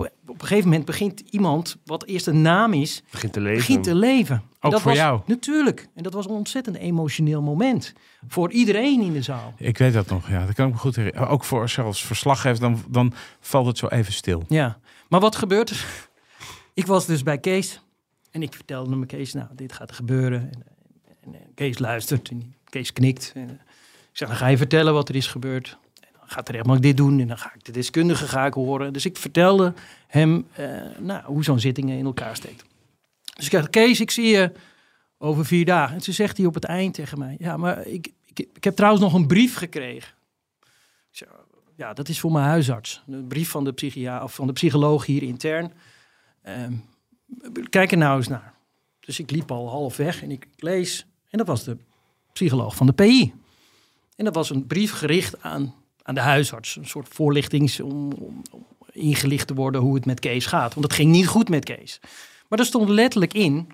Op, op een gegeven moment begint iemand, wat eerst een naam is, Begint te leven. begint te leven. En Ook dat voor was, jou? Natuurlijk. En dat was een ontzettend emotioneel moment. Voor iedereen in de zaal. Ik weet dat nog, ja. Dat kan ik me goed herinneren. Ook voor zelfs verslaggever, dan, dan valt het zo even stil. Ja. Maar wat gebeurt er? <laughs> Ik was dus bij Kees. En ik vertelde hem, Kees, nou, dit gaat er gebeuren. En, en, en Kees luistert. En Kees knikt. En, eh, ik zeg, dan ga je vertellen wat er is gebeurd. Gaat de rechtbank dit doen. En dan ga ik de deskundige ga ik horen. Dus ik vertelde hem eh, nou, hoe zo'n zitting in elkaar steekt. Dus ik zeg, Kees, ik zie je over vier dagen. En toen zegt hij op het eind tegen mij... Ja, maar ik, ik, ik heb trouwens nog een brief gekregen. Ik zeg, ja, dat is voor mijn huisarts. Een brief van de, of van de psycholoog hier intern. Ehm, kijk er nou eens naar. Dus ik liep al half weg en ik lees. En dat was de psycholoog van de PI. En dat was een brief gericht aan, aan de huisarts. Een soort voorlichtings om, om, om ingelicht te worden hoe het met Kees gaat. Want het ging niet goed met Kees. Maar er stond letterlijk in...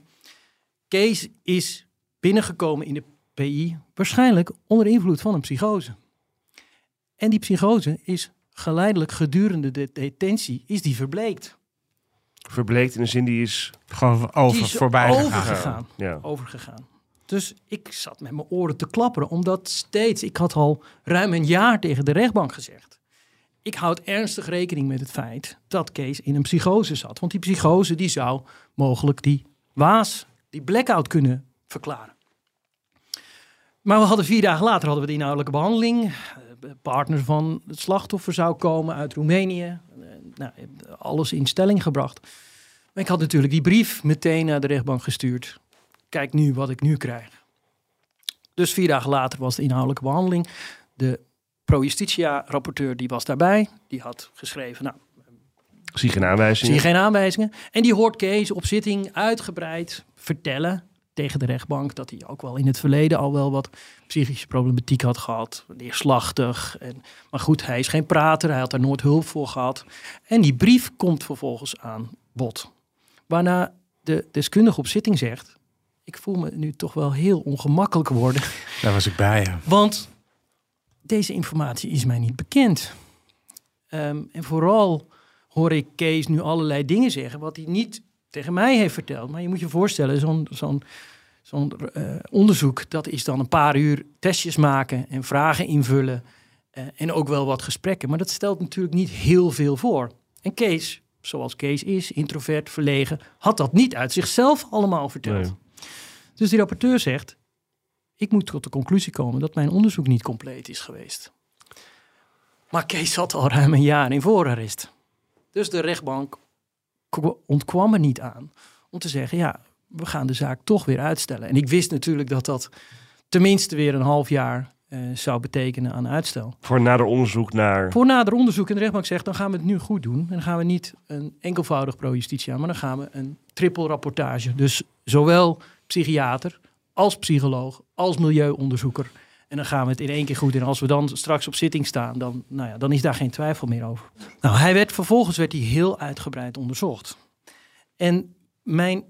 Kees is binnengekomen in de PI... waarschijnlijk onder invloed van een psychose. En die psychose is geleidelijk gedurende de detentie is die verbleekt. Verbleekt in de zin die is... Gewoon over, Die is voorbij gegaan. overgegaan. Ja. overgegaan. Dus ik zat met mijn oren te klapperen, omdat steeds, ik had al ruim een jaar tegen de rechtbank gezegd. Ik houd ernstig rekening met het feit dat Kees in een psychose zat. Want die psychose die zou mogelijk die waas, die blackout kunnen verklaren. Maar we hadden vier dagen later hadden we de inhoudelijke behandeling. De partner van het slachtoffer zou komen uit Roemenië. Eh, Nou, alles in stelling gebracht. Maar ik had natuurlijk die brief meteen naar de rechtbank gestuurd. Kijk nu wat ik nu krijg. Dus vier dagen later was de inhoudelijke behandeling. De pro justitia rapporteur die was daarbij. Die had geschreven, nou, Zie geen zie aanwijzingen. je geen aanwijzingen. En die hoort Kees op zitting uitgebreid vertellen tegen de rechtbank dat hij ook wel in het verleden al wel wat psychische problematiek had gehad. Neerslachtig. En, maar goed, hij is geen prater. Hij had daar nooit hulp voor gehad. En die brief komt vervolgens aan bod. Waarna de deskundige op zitting zegt... ik voel me nu toch wel heel ongemakkelijk worden... Daar was ik bij. ja. want deze informatie is mij niet bekend. Ehm, en vooral hoor ik Kees nu allerlei dingen zeggen wat hij niet tegen mij heeft verteld. Maar je moet je voorstellen, zo'n zo'n zo'n eh, onderzoek, dat is dan een paar uur testjes maken en vragen invullen. eh, en ook wel wat gesprekken. Maar dat stelt natuurlijk niet heel veel voor. En Kees, zoals Kees is, introvert, verlegen, had dat niet uit zichzelf allemaal verteld. Nee. Dus die rapporteur zegt: ik moet tot de conclusie komen dat mijn onderzoek niet compleet is geweest. Maar Kees zat al ruim een jaar in voorarrest. Dus de rechtbank ontkwam er niet aan om te zeggen, ja, we gaan de zaak toch weer uitstellen. En ik wist natuurlijk dat dat tenminste weer een half jaar eh, zou betekenen aan uitstel. Voor nader onderzoek naar... Voor nader onderzoek en de rechtbank zegt, dan gaan we het nu goed doen. En dan gaan we niet een enkelvoudig pro-justitia, maar dan gaan we een triple rapportage. Dus zowel psychiater als psycholoog als milieuonderzoeker. En dan gaan we het in één keer goed. En als we dan straks op zitting staan, dan, nou ja, dan is daar geen twijfel meer over. Nou, hij werd, vervolgens werd hij heel uitgebreid onderzocht. En mijn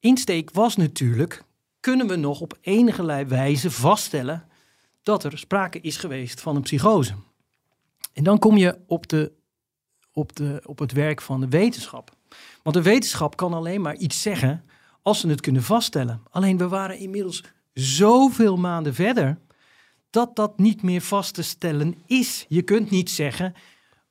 insteek was natuurlijk, kunnen we nog op enige wijze vaststellen dat er sprake is geweest van een psychose? En dan kom je op, de, op, de, op het werk van de wetenschap. Want de wetenschap kan alleen maar iets zeggen als ze het kunnen vaststellen. Alleen we waren inmiddels zoveel maanden verder dat dat niet meer vast te stellen is. Je kunt niet zeggen,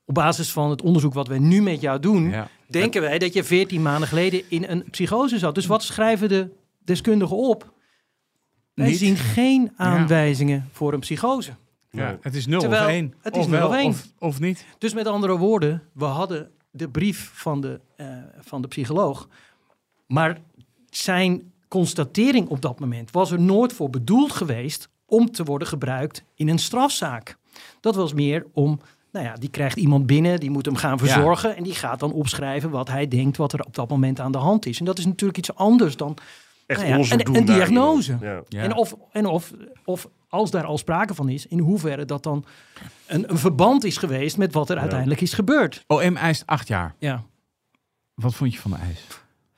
op basis van het onderzoek wat wij nu met jou doen, Ja. denken wij dat je 14 maanden geleden in een psychose zat. Dus wat schrijven de deskundigen op? Wij Niet. zien geen aanwijzingen voor een psychose. Ja, het is 0 Terwijl of 1. het is of 0 wel, of één. Of, of niet. Dus met andere woorden, we hadden de brief van de, eh, van de psycholoog. Maar zijn constatering op dat moment was er nooit voor bedoeld geweest om te worden gebruikt in een strafzaak. Dat was meer om, nou ja, die krijgt iemand binnen, die moet hem gaan verzorgen en die gaat dan opschrijven wat hij denkt wat er op dat moment aan de hand is. En dat is natuurlijk iets anders dan Echt nou ja, een- een diagnose. iemand. Ja. Ja. En, of, en of, of als daar al sprake van is, in hoeverre dat dan een, een verband is geweest met wat er uiteindelijk is gebeurd. OM eist 8 jaar. Ja. Wat vond je van de eis?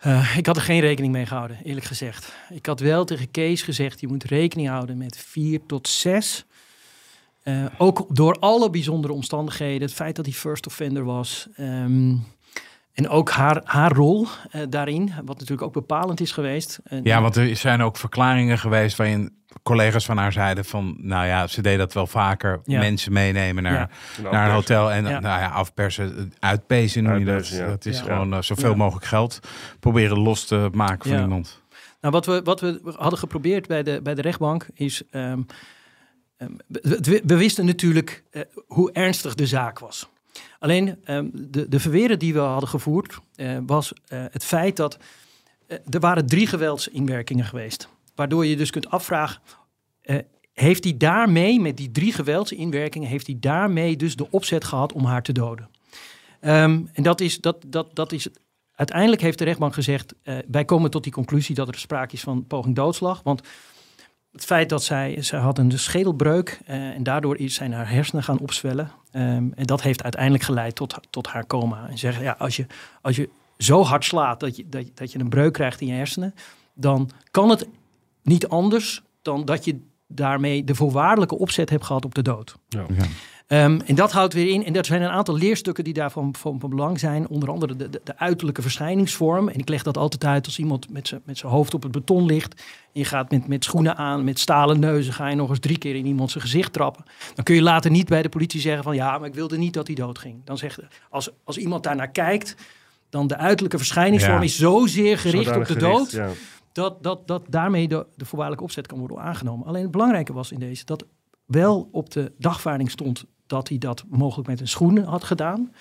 Eh, ik had er geen rekening mee gehouden, eerlijk gezegd. Ik had wel tegen Kees gezegd, je moet rekening houden met vier tot zes. Eh, ook door alle bijzondere omstandigheden. Het feit dat hij first offender was. ehm, en ook haar, haar rol eh, daarin, wat natuurlijk ook bepalend is geweest. Ja, want er zijn ook verklaringen geweest waarin collega's van haar zeiden van, nou ja, ze deed dat wel vaker. Ja. Mensen meenemen naar, Ja. naar een hotel en Ja. nou ja, afpersen, uitpezen noem je dat. Dat is Ja. gewoon eh, zoveel Ja. mogelijk geld proberen los te maken van Ja. iemand. Nou, wat we, wat we hadden geprobeerd bij de, bij de rechtbank is. ehm, ehm, we, we- we wisten natuurlijk eh, hoe ernstig de zaak was. Alleen ehm, de, de verweren die we hadden gevoerd eh, was eh, het feit dat eh, er waren drie geweldsinwerkingen geweest. Waardoor je dus kunt afvragen, heeft hij daarmee, met die drie geweldsinwerkingen, heeft hij daarmee dus de opzet gehad om haar te doden? Ehm, en dat is, dat, dat, dat is Uiteindelijk heeft de rechtbank gezegd, wij komen tot die conclusie dat er sprake is van poging doodslag. Want het feit dat zij, zij had een schedelbreuk eh, en daardoor is, zijn haar hersenen gaan opzwellen. Ehm, en dat heeft uiteindelijk geleid tot, tot haar coma. En zeggen, ja, als je, als je zo hard slaat dat je, dat, dat je een breuk krijgt in je hersenen, dan kan het niet anders dan dat je daarmee de voorwaardelijke opzet hebt gehad op de dood. Ja. Ehm, en dat houdt weer in, en er zijn een aantal leerstukken die daarvan van, van belang zijn. Onder andere de, de, de uiterlijke verschijningsvorm. En ik leg dat altijd uit als iemand met zijn met zijn hoofd op het beton ligt. En je gaat met, met schoenen aan, met stalen neuzen, ga je nog eens drie keer in iemand zijn gezicht trappen. Dan kun je later niet bij de politie zeggen van ja, maar ik wilde niet dat hij doodging. Dan zegt als, als iemand daarnaar kijkt, dan de uiterlijke verschijningsvorm Ja. is zozeer gericht Zodanig op de gericht, dood ja. dat, dat, dat daarmee de, de voorwaardelijke opzet kan worden aangenomen. Alleen het belangrijke was in deze dat wel op de dagvaarding stond dat hij dat mogelijk met een schoen had gedaan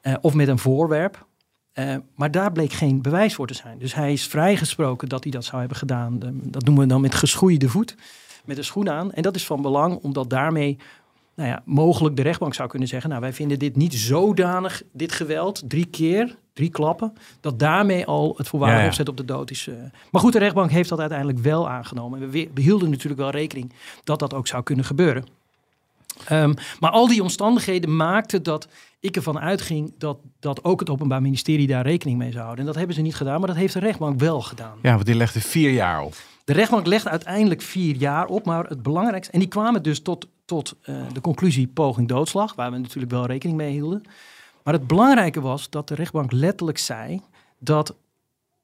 eh, of met een voorwerp. Eh, maar daar bleek geen bewijs voor te zijn. Dus hij is vrijgesproken dat hij dat zou hebben gedaan. Eh, dat noemen we dan met geschoeide voet, met een schoen aan. En dat is van belang, omdat daarmee nou ja, mogelijk de rechtbank zou kunnen zeggen... nou, wij vinden dit niet zodanig, dit geweld, drie keer, drie klappen... dat daarmee al het voorwaardelijk Ja, ja. opzet op de dood is. eh. Maar goed, de rechtbank heeft dat uiteindelijk wel aangenomen. En we, we- we hielden natuurlijk wel rekening dat dat ook zou kunnen gebeuren. Ehm, maar al die omstandigheden maakten dat ik ervan uitging... dat, dat ook het Openbaar Ministerie daar rekening mee zou houden. En dat hebben ze niet gedaan, maar dat heeft de rechtbank wel gedaan. Ja, want die legde vier jaar op. De rechtbank legt uiteindelijk vier jaar op, maar het belangrijkste... en die kwamen dus tot, tot eh, de conclusie poging doodslag... waar we natuurlijk wel rekening mee hielden. Maar het belangrijke was dat de rechtbank letterlijk zei dat...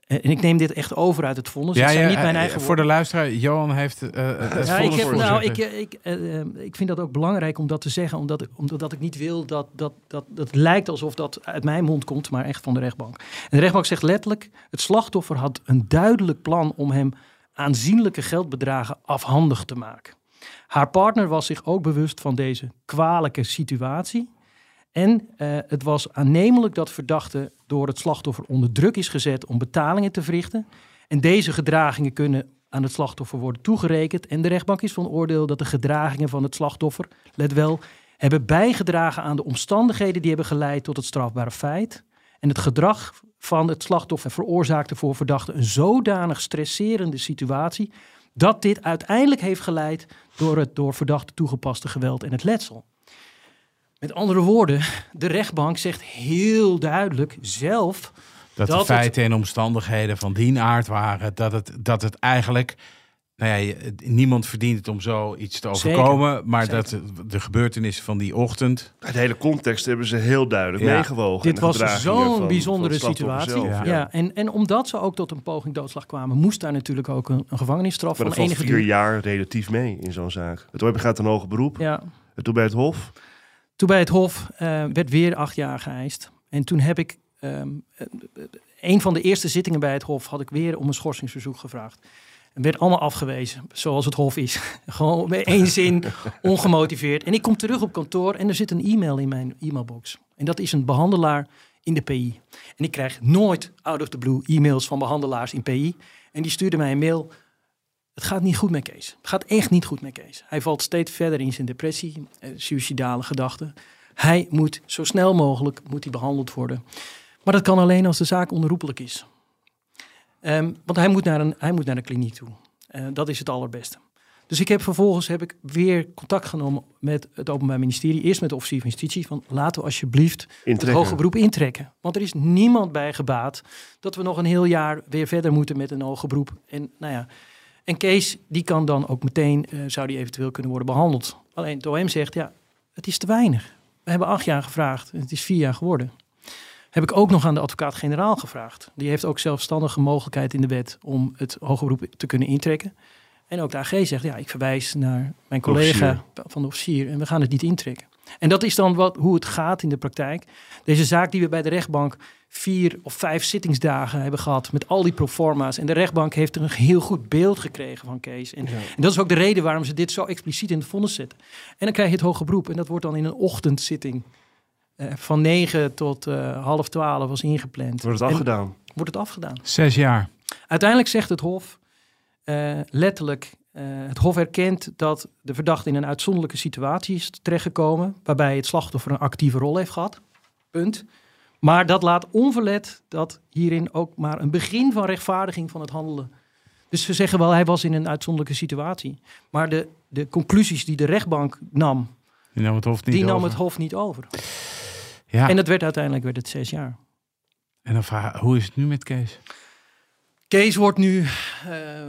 eh, en ik neem dit echt over uit het vonnis, het zijn niet mijn eh, eigen voor de luisteraar, Johan heeft eh, het ja, ik, heb, nou, ik, ik, ik vind dat ook belangrijk om dat te zeggen, omdat, ik- omdat dat ik niet wil dat, dat, dat, dat het lijkt alsof dat uit mijn mond komt, maar echt van de rechtbank. En de rechtbank zegt letterlijk, het slachtoffer had een duidelijk plan om hem aanzienlijke geldbedragen afhandig te maken. Haar partner was zich ook bewust van deze kwalijke situatie. En eh, het was aannemelijk dat verdachte door het slachtoffer onder druk is gezet om betalingen te verrichten. En deze gedragingen kunnen aan het slachtoffer worden toegerekend. En de rechtbank is van oordeel dat de gedragingen van het slachtoffer, let wel, hebben bijgedragen aan de omstandigheden die hebben geleid tot het strafbare feit. En het gedrag van het slachtoffer veroorzaakte voor verdachte een zodanig stresserende situatie dat dit uiteindelijk heeft geleid door het door verdachte toegepaste geweld en het letsel. Met andere woorden, de rechtbank zegt heel duidelijk zelf Dat, Dat de het- feiten en omstandigheden van die aard waren. Dat het, dat het eigenlijk... Nou ja, niemand verdient het om zoiets te Zeker, overkomen. Maar zeker. dat de gebeurtenissen van die ochtend... De hele context hebben ze heel duidelijk Ja. meegewogen. Dit was zo'n bijzondere van het situatie. zelf, ja. ja. en, en omdat ze ook tot een poging doodslag kwamen, moest daar natuurlijk ook een, een gevangenisstraf Maar van enige vier duur. jaar relatief mee in zo'n zaak. Het OM gaat een hoger beroep. Ja. En toen bij het Hof. Toen bij het Hof eh, werd weer acht jaar geëist. En toen heb ik, ehm, eh, een van de eerste zittingen bij het Hof, had ik weer om een schorsingsverzoek gevraagd. En werd allemaal afgewezen, zoals het Hof is. <laughs> Gewoon met één zin, <laughs> ongemotiveerd. En ik kom terug op kantoor en er zit een e-mail in mijn e-mailbox. En dat is een behandelaar in de PI. En ik krijg nooit out of the blue e-mails van behandelaars in PI. En die stuurde mij een mail. Het gaat niet goed met Kees. Het gaat echt niet goed met Kees. Hij valt steeds verder in zijn depressie, eh, suïcidale gedachten. Hij moet zo snel mogelijk moet hij behandeld worden. Maar dat kan alleen als de zaak onherroepelijk is. Ehm, want hij moet naar een, hij moet naar de kliniek toe. Eh, dat is het allerbeste. Dus ik heb vervolgens heb ik weer contact genomen met het Openbaar Ministerie. Eerst met de officier van justitie. Van laten we alsjeblieft het Intrekken. hoge beroep intrekken. Want er is niemand bij gebaat dat we nog een heel jaar weer verder moeten met een hoge beroep. En nou ja, en Kees, die kan dan ook meteen, eh, zou die eventueel kunnen worden behandeld. Alleen het OM zegt, ja, het is te weinig. We hebben acht jaar gevraagd en het is vier jaar geworden. Heb ik ook nog aan de advocaat-generaal gevraagd. Die heeft ook zelfstandige mogelijkheid in de wet om het hoger beroep te kunnen intrekken. En ook de AG zegt, ja, ik verwijs naar mijn collega van de officier en we gaan het niet intrekken. En dat is dan wat, hoe het gaat in de praktijk. Deze zaak die we bij de rechtbank vier of vijf zittingsdagen hebben gehad met al die proforma's. En de rechtbank heeft er een heel goed beeld gekregen van Kees. En, en dat is ook de reden waarom ze dit zo expliciet in het vonnis zetten. En dan krijg je het hoge beroep en dat wordt dan in een ochtendzitting eh, van negen tot eh, half twaalf was ingepland. Wordt het En afgedaan. wordt het afgedaan. Zes jaar. Uiteindelijk zegt het Hof eh, letterlijk: eh, het Hof erkent dat de verdachte in een uitzonderlijke situatie is terechtgekomen. waarbij het slachtoffer een actieve rol heeft gehad. Punt. Maar dat laat onverlet dat hierin ook maar een begin van rechtvaardiging van het handelen. Dus ze zeggen wel, hij was in een uitzonderlijke situatie. Maar de, de conclusies die de rechtbank nam, Die nam het hof niet over. het Hof niet over. Ja. En het werd uiteindelijk werd het zes jaar. En dan vraag hoe is het nu met Kees? Kees wordt nu eh,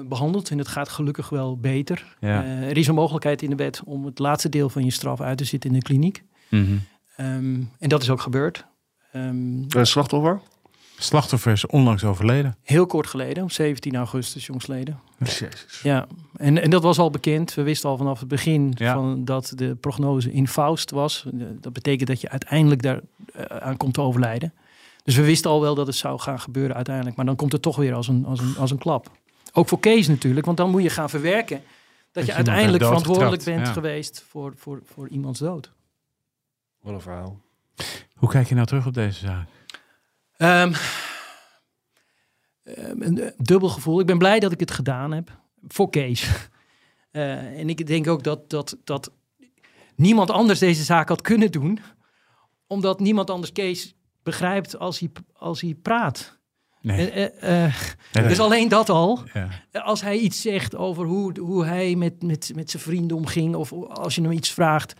behandeld en het gaat gelukkig wel beter. Ja. Eh, er is een mogelijkheid in de wet om het laatste deel van je straf uit te zitten in de kliniek. Mhm. Ehm, en dat is ook gebeurd. Ehm, Een slachtoffer? Slachtoffer is onlangs overleden. heel kort geleden, op 17 augustus jongsleden. Jezus. Ja, en, en dat was al bekend. We wisten al vanaf het begin Ja. van dat de prognose infaust was. Eh, Dat betekent dat je uiteindelijk daar eh, aan komt te overlijden. Dus we wisten al wel dat het zou gaan gebeuren uiteindelijk. Maar dan komt het toch weer als een, als een, als een klap. Ook voor Kees natuurlijk, want dan moet je gaan verwerken... dat, je uiteindelijk verantwoordelijk bent ja. geweest voor, voor, voor iemands dood. Wat een verhaal. Hoe kijk je nou terug op deze zaak? Ehm, ehm, een eh, dubbel gevoel. Ik ben blij dat ik het gedaan heb. Voor Kees. <laughs> Eh, en ik denk ook dat, dat, dat niemand anders deze zaak had kunnen doen. Omdat niemand anders Kees begrijpt als hij, als hij praat. Nee. Eh, Nee, dus alleen dat al. ja. Als hij iets zegt over hoe, hoe hij met, met, met zijn vrienden omging. Of als je hem iets vraagt.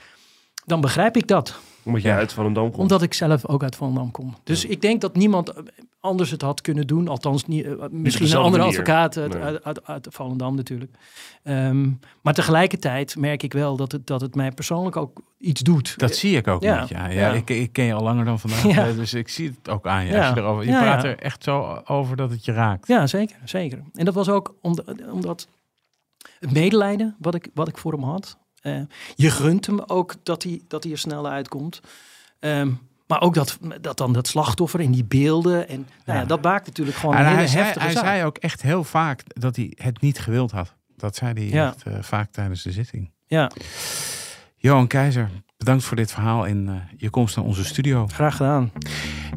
Dan begrijp ik dat Omdat jij uit van een dam komt. omdat ik zelf ook uit Volendam kom. Dus ik denk dat niemand anders het had kunnen doen. Althans, niet, eh, misschien een andere manier. advocaat uit, Nee. uit, uit, uit Volendam natuurlijk. Ehm, maar tegelijkertijd merk ik wel dat het, dat het mij persoonlijk ook iets doet. Dat zie ik ook Ja, niet. Ja, ja, ja. Ik, ik ken je al langer dan vandaag. Ja. eh, Dus ik zie het ook aan je. Ja. Als je, erover, je Ja, praat ja. er echt zo over dat het je raakt. Ja, zeker, zeker. En dat was ook omdat, omdat het medelijden wat ik, wat ik voor hem had. Eh, je gunt hem ook dat hij, dat hij er snel uitkomt. Ehm, Maar ook dat, dat dan dat slachtoffer in die beelden. En nou ja, dat maakt natuurlijk gewoon En een hele hij zei, heftige hij zaak. zei ook echt heel vaak dat hij het niet gewild had. Dat zei hij Ja. echt, eh, vaak tijdens de zitting. Ja, Johan Keizer, bedankt voor dit verhaal en eh, je komst naar onze studio. graag gedaan.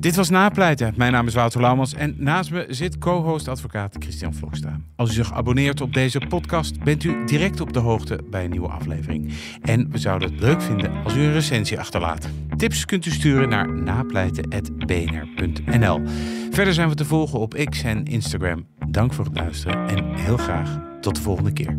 Dit was Napleiten. Mijn naam is Wouter Laumans en naast me zit co-host advocaat Christian Vlokstra. Als u zich abonneert op deze podcast, bent u direct op de hoogte bij een nieuwe aflevering. En we zouden het leuk vinden als u een recensie achterlaat. Tips kunt u sturen naar napleiten.bnr.nl. Verder zijn we te volgen op X en Instagram. Dank voor het luisteren en heel graag tot de volgende keer.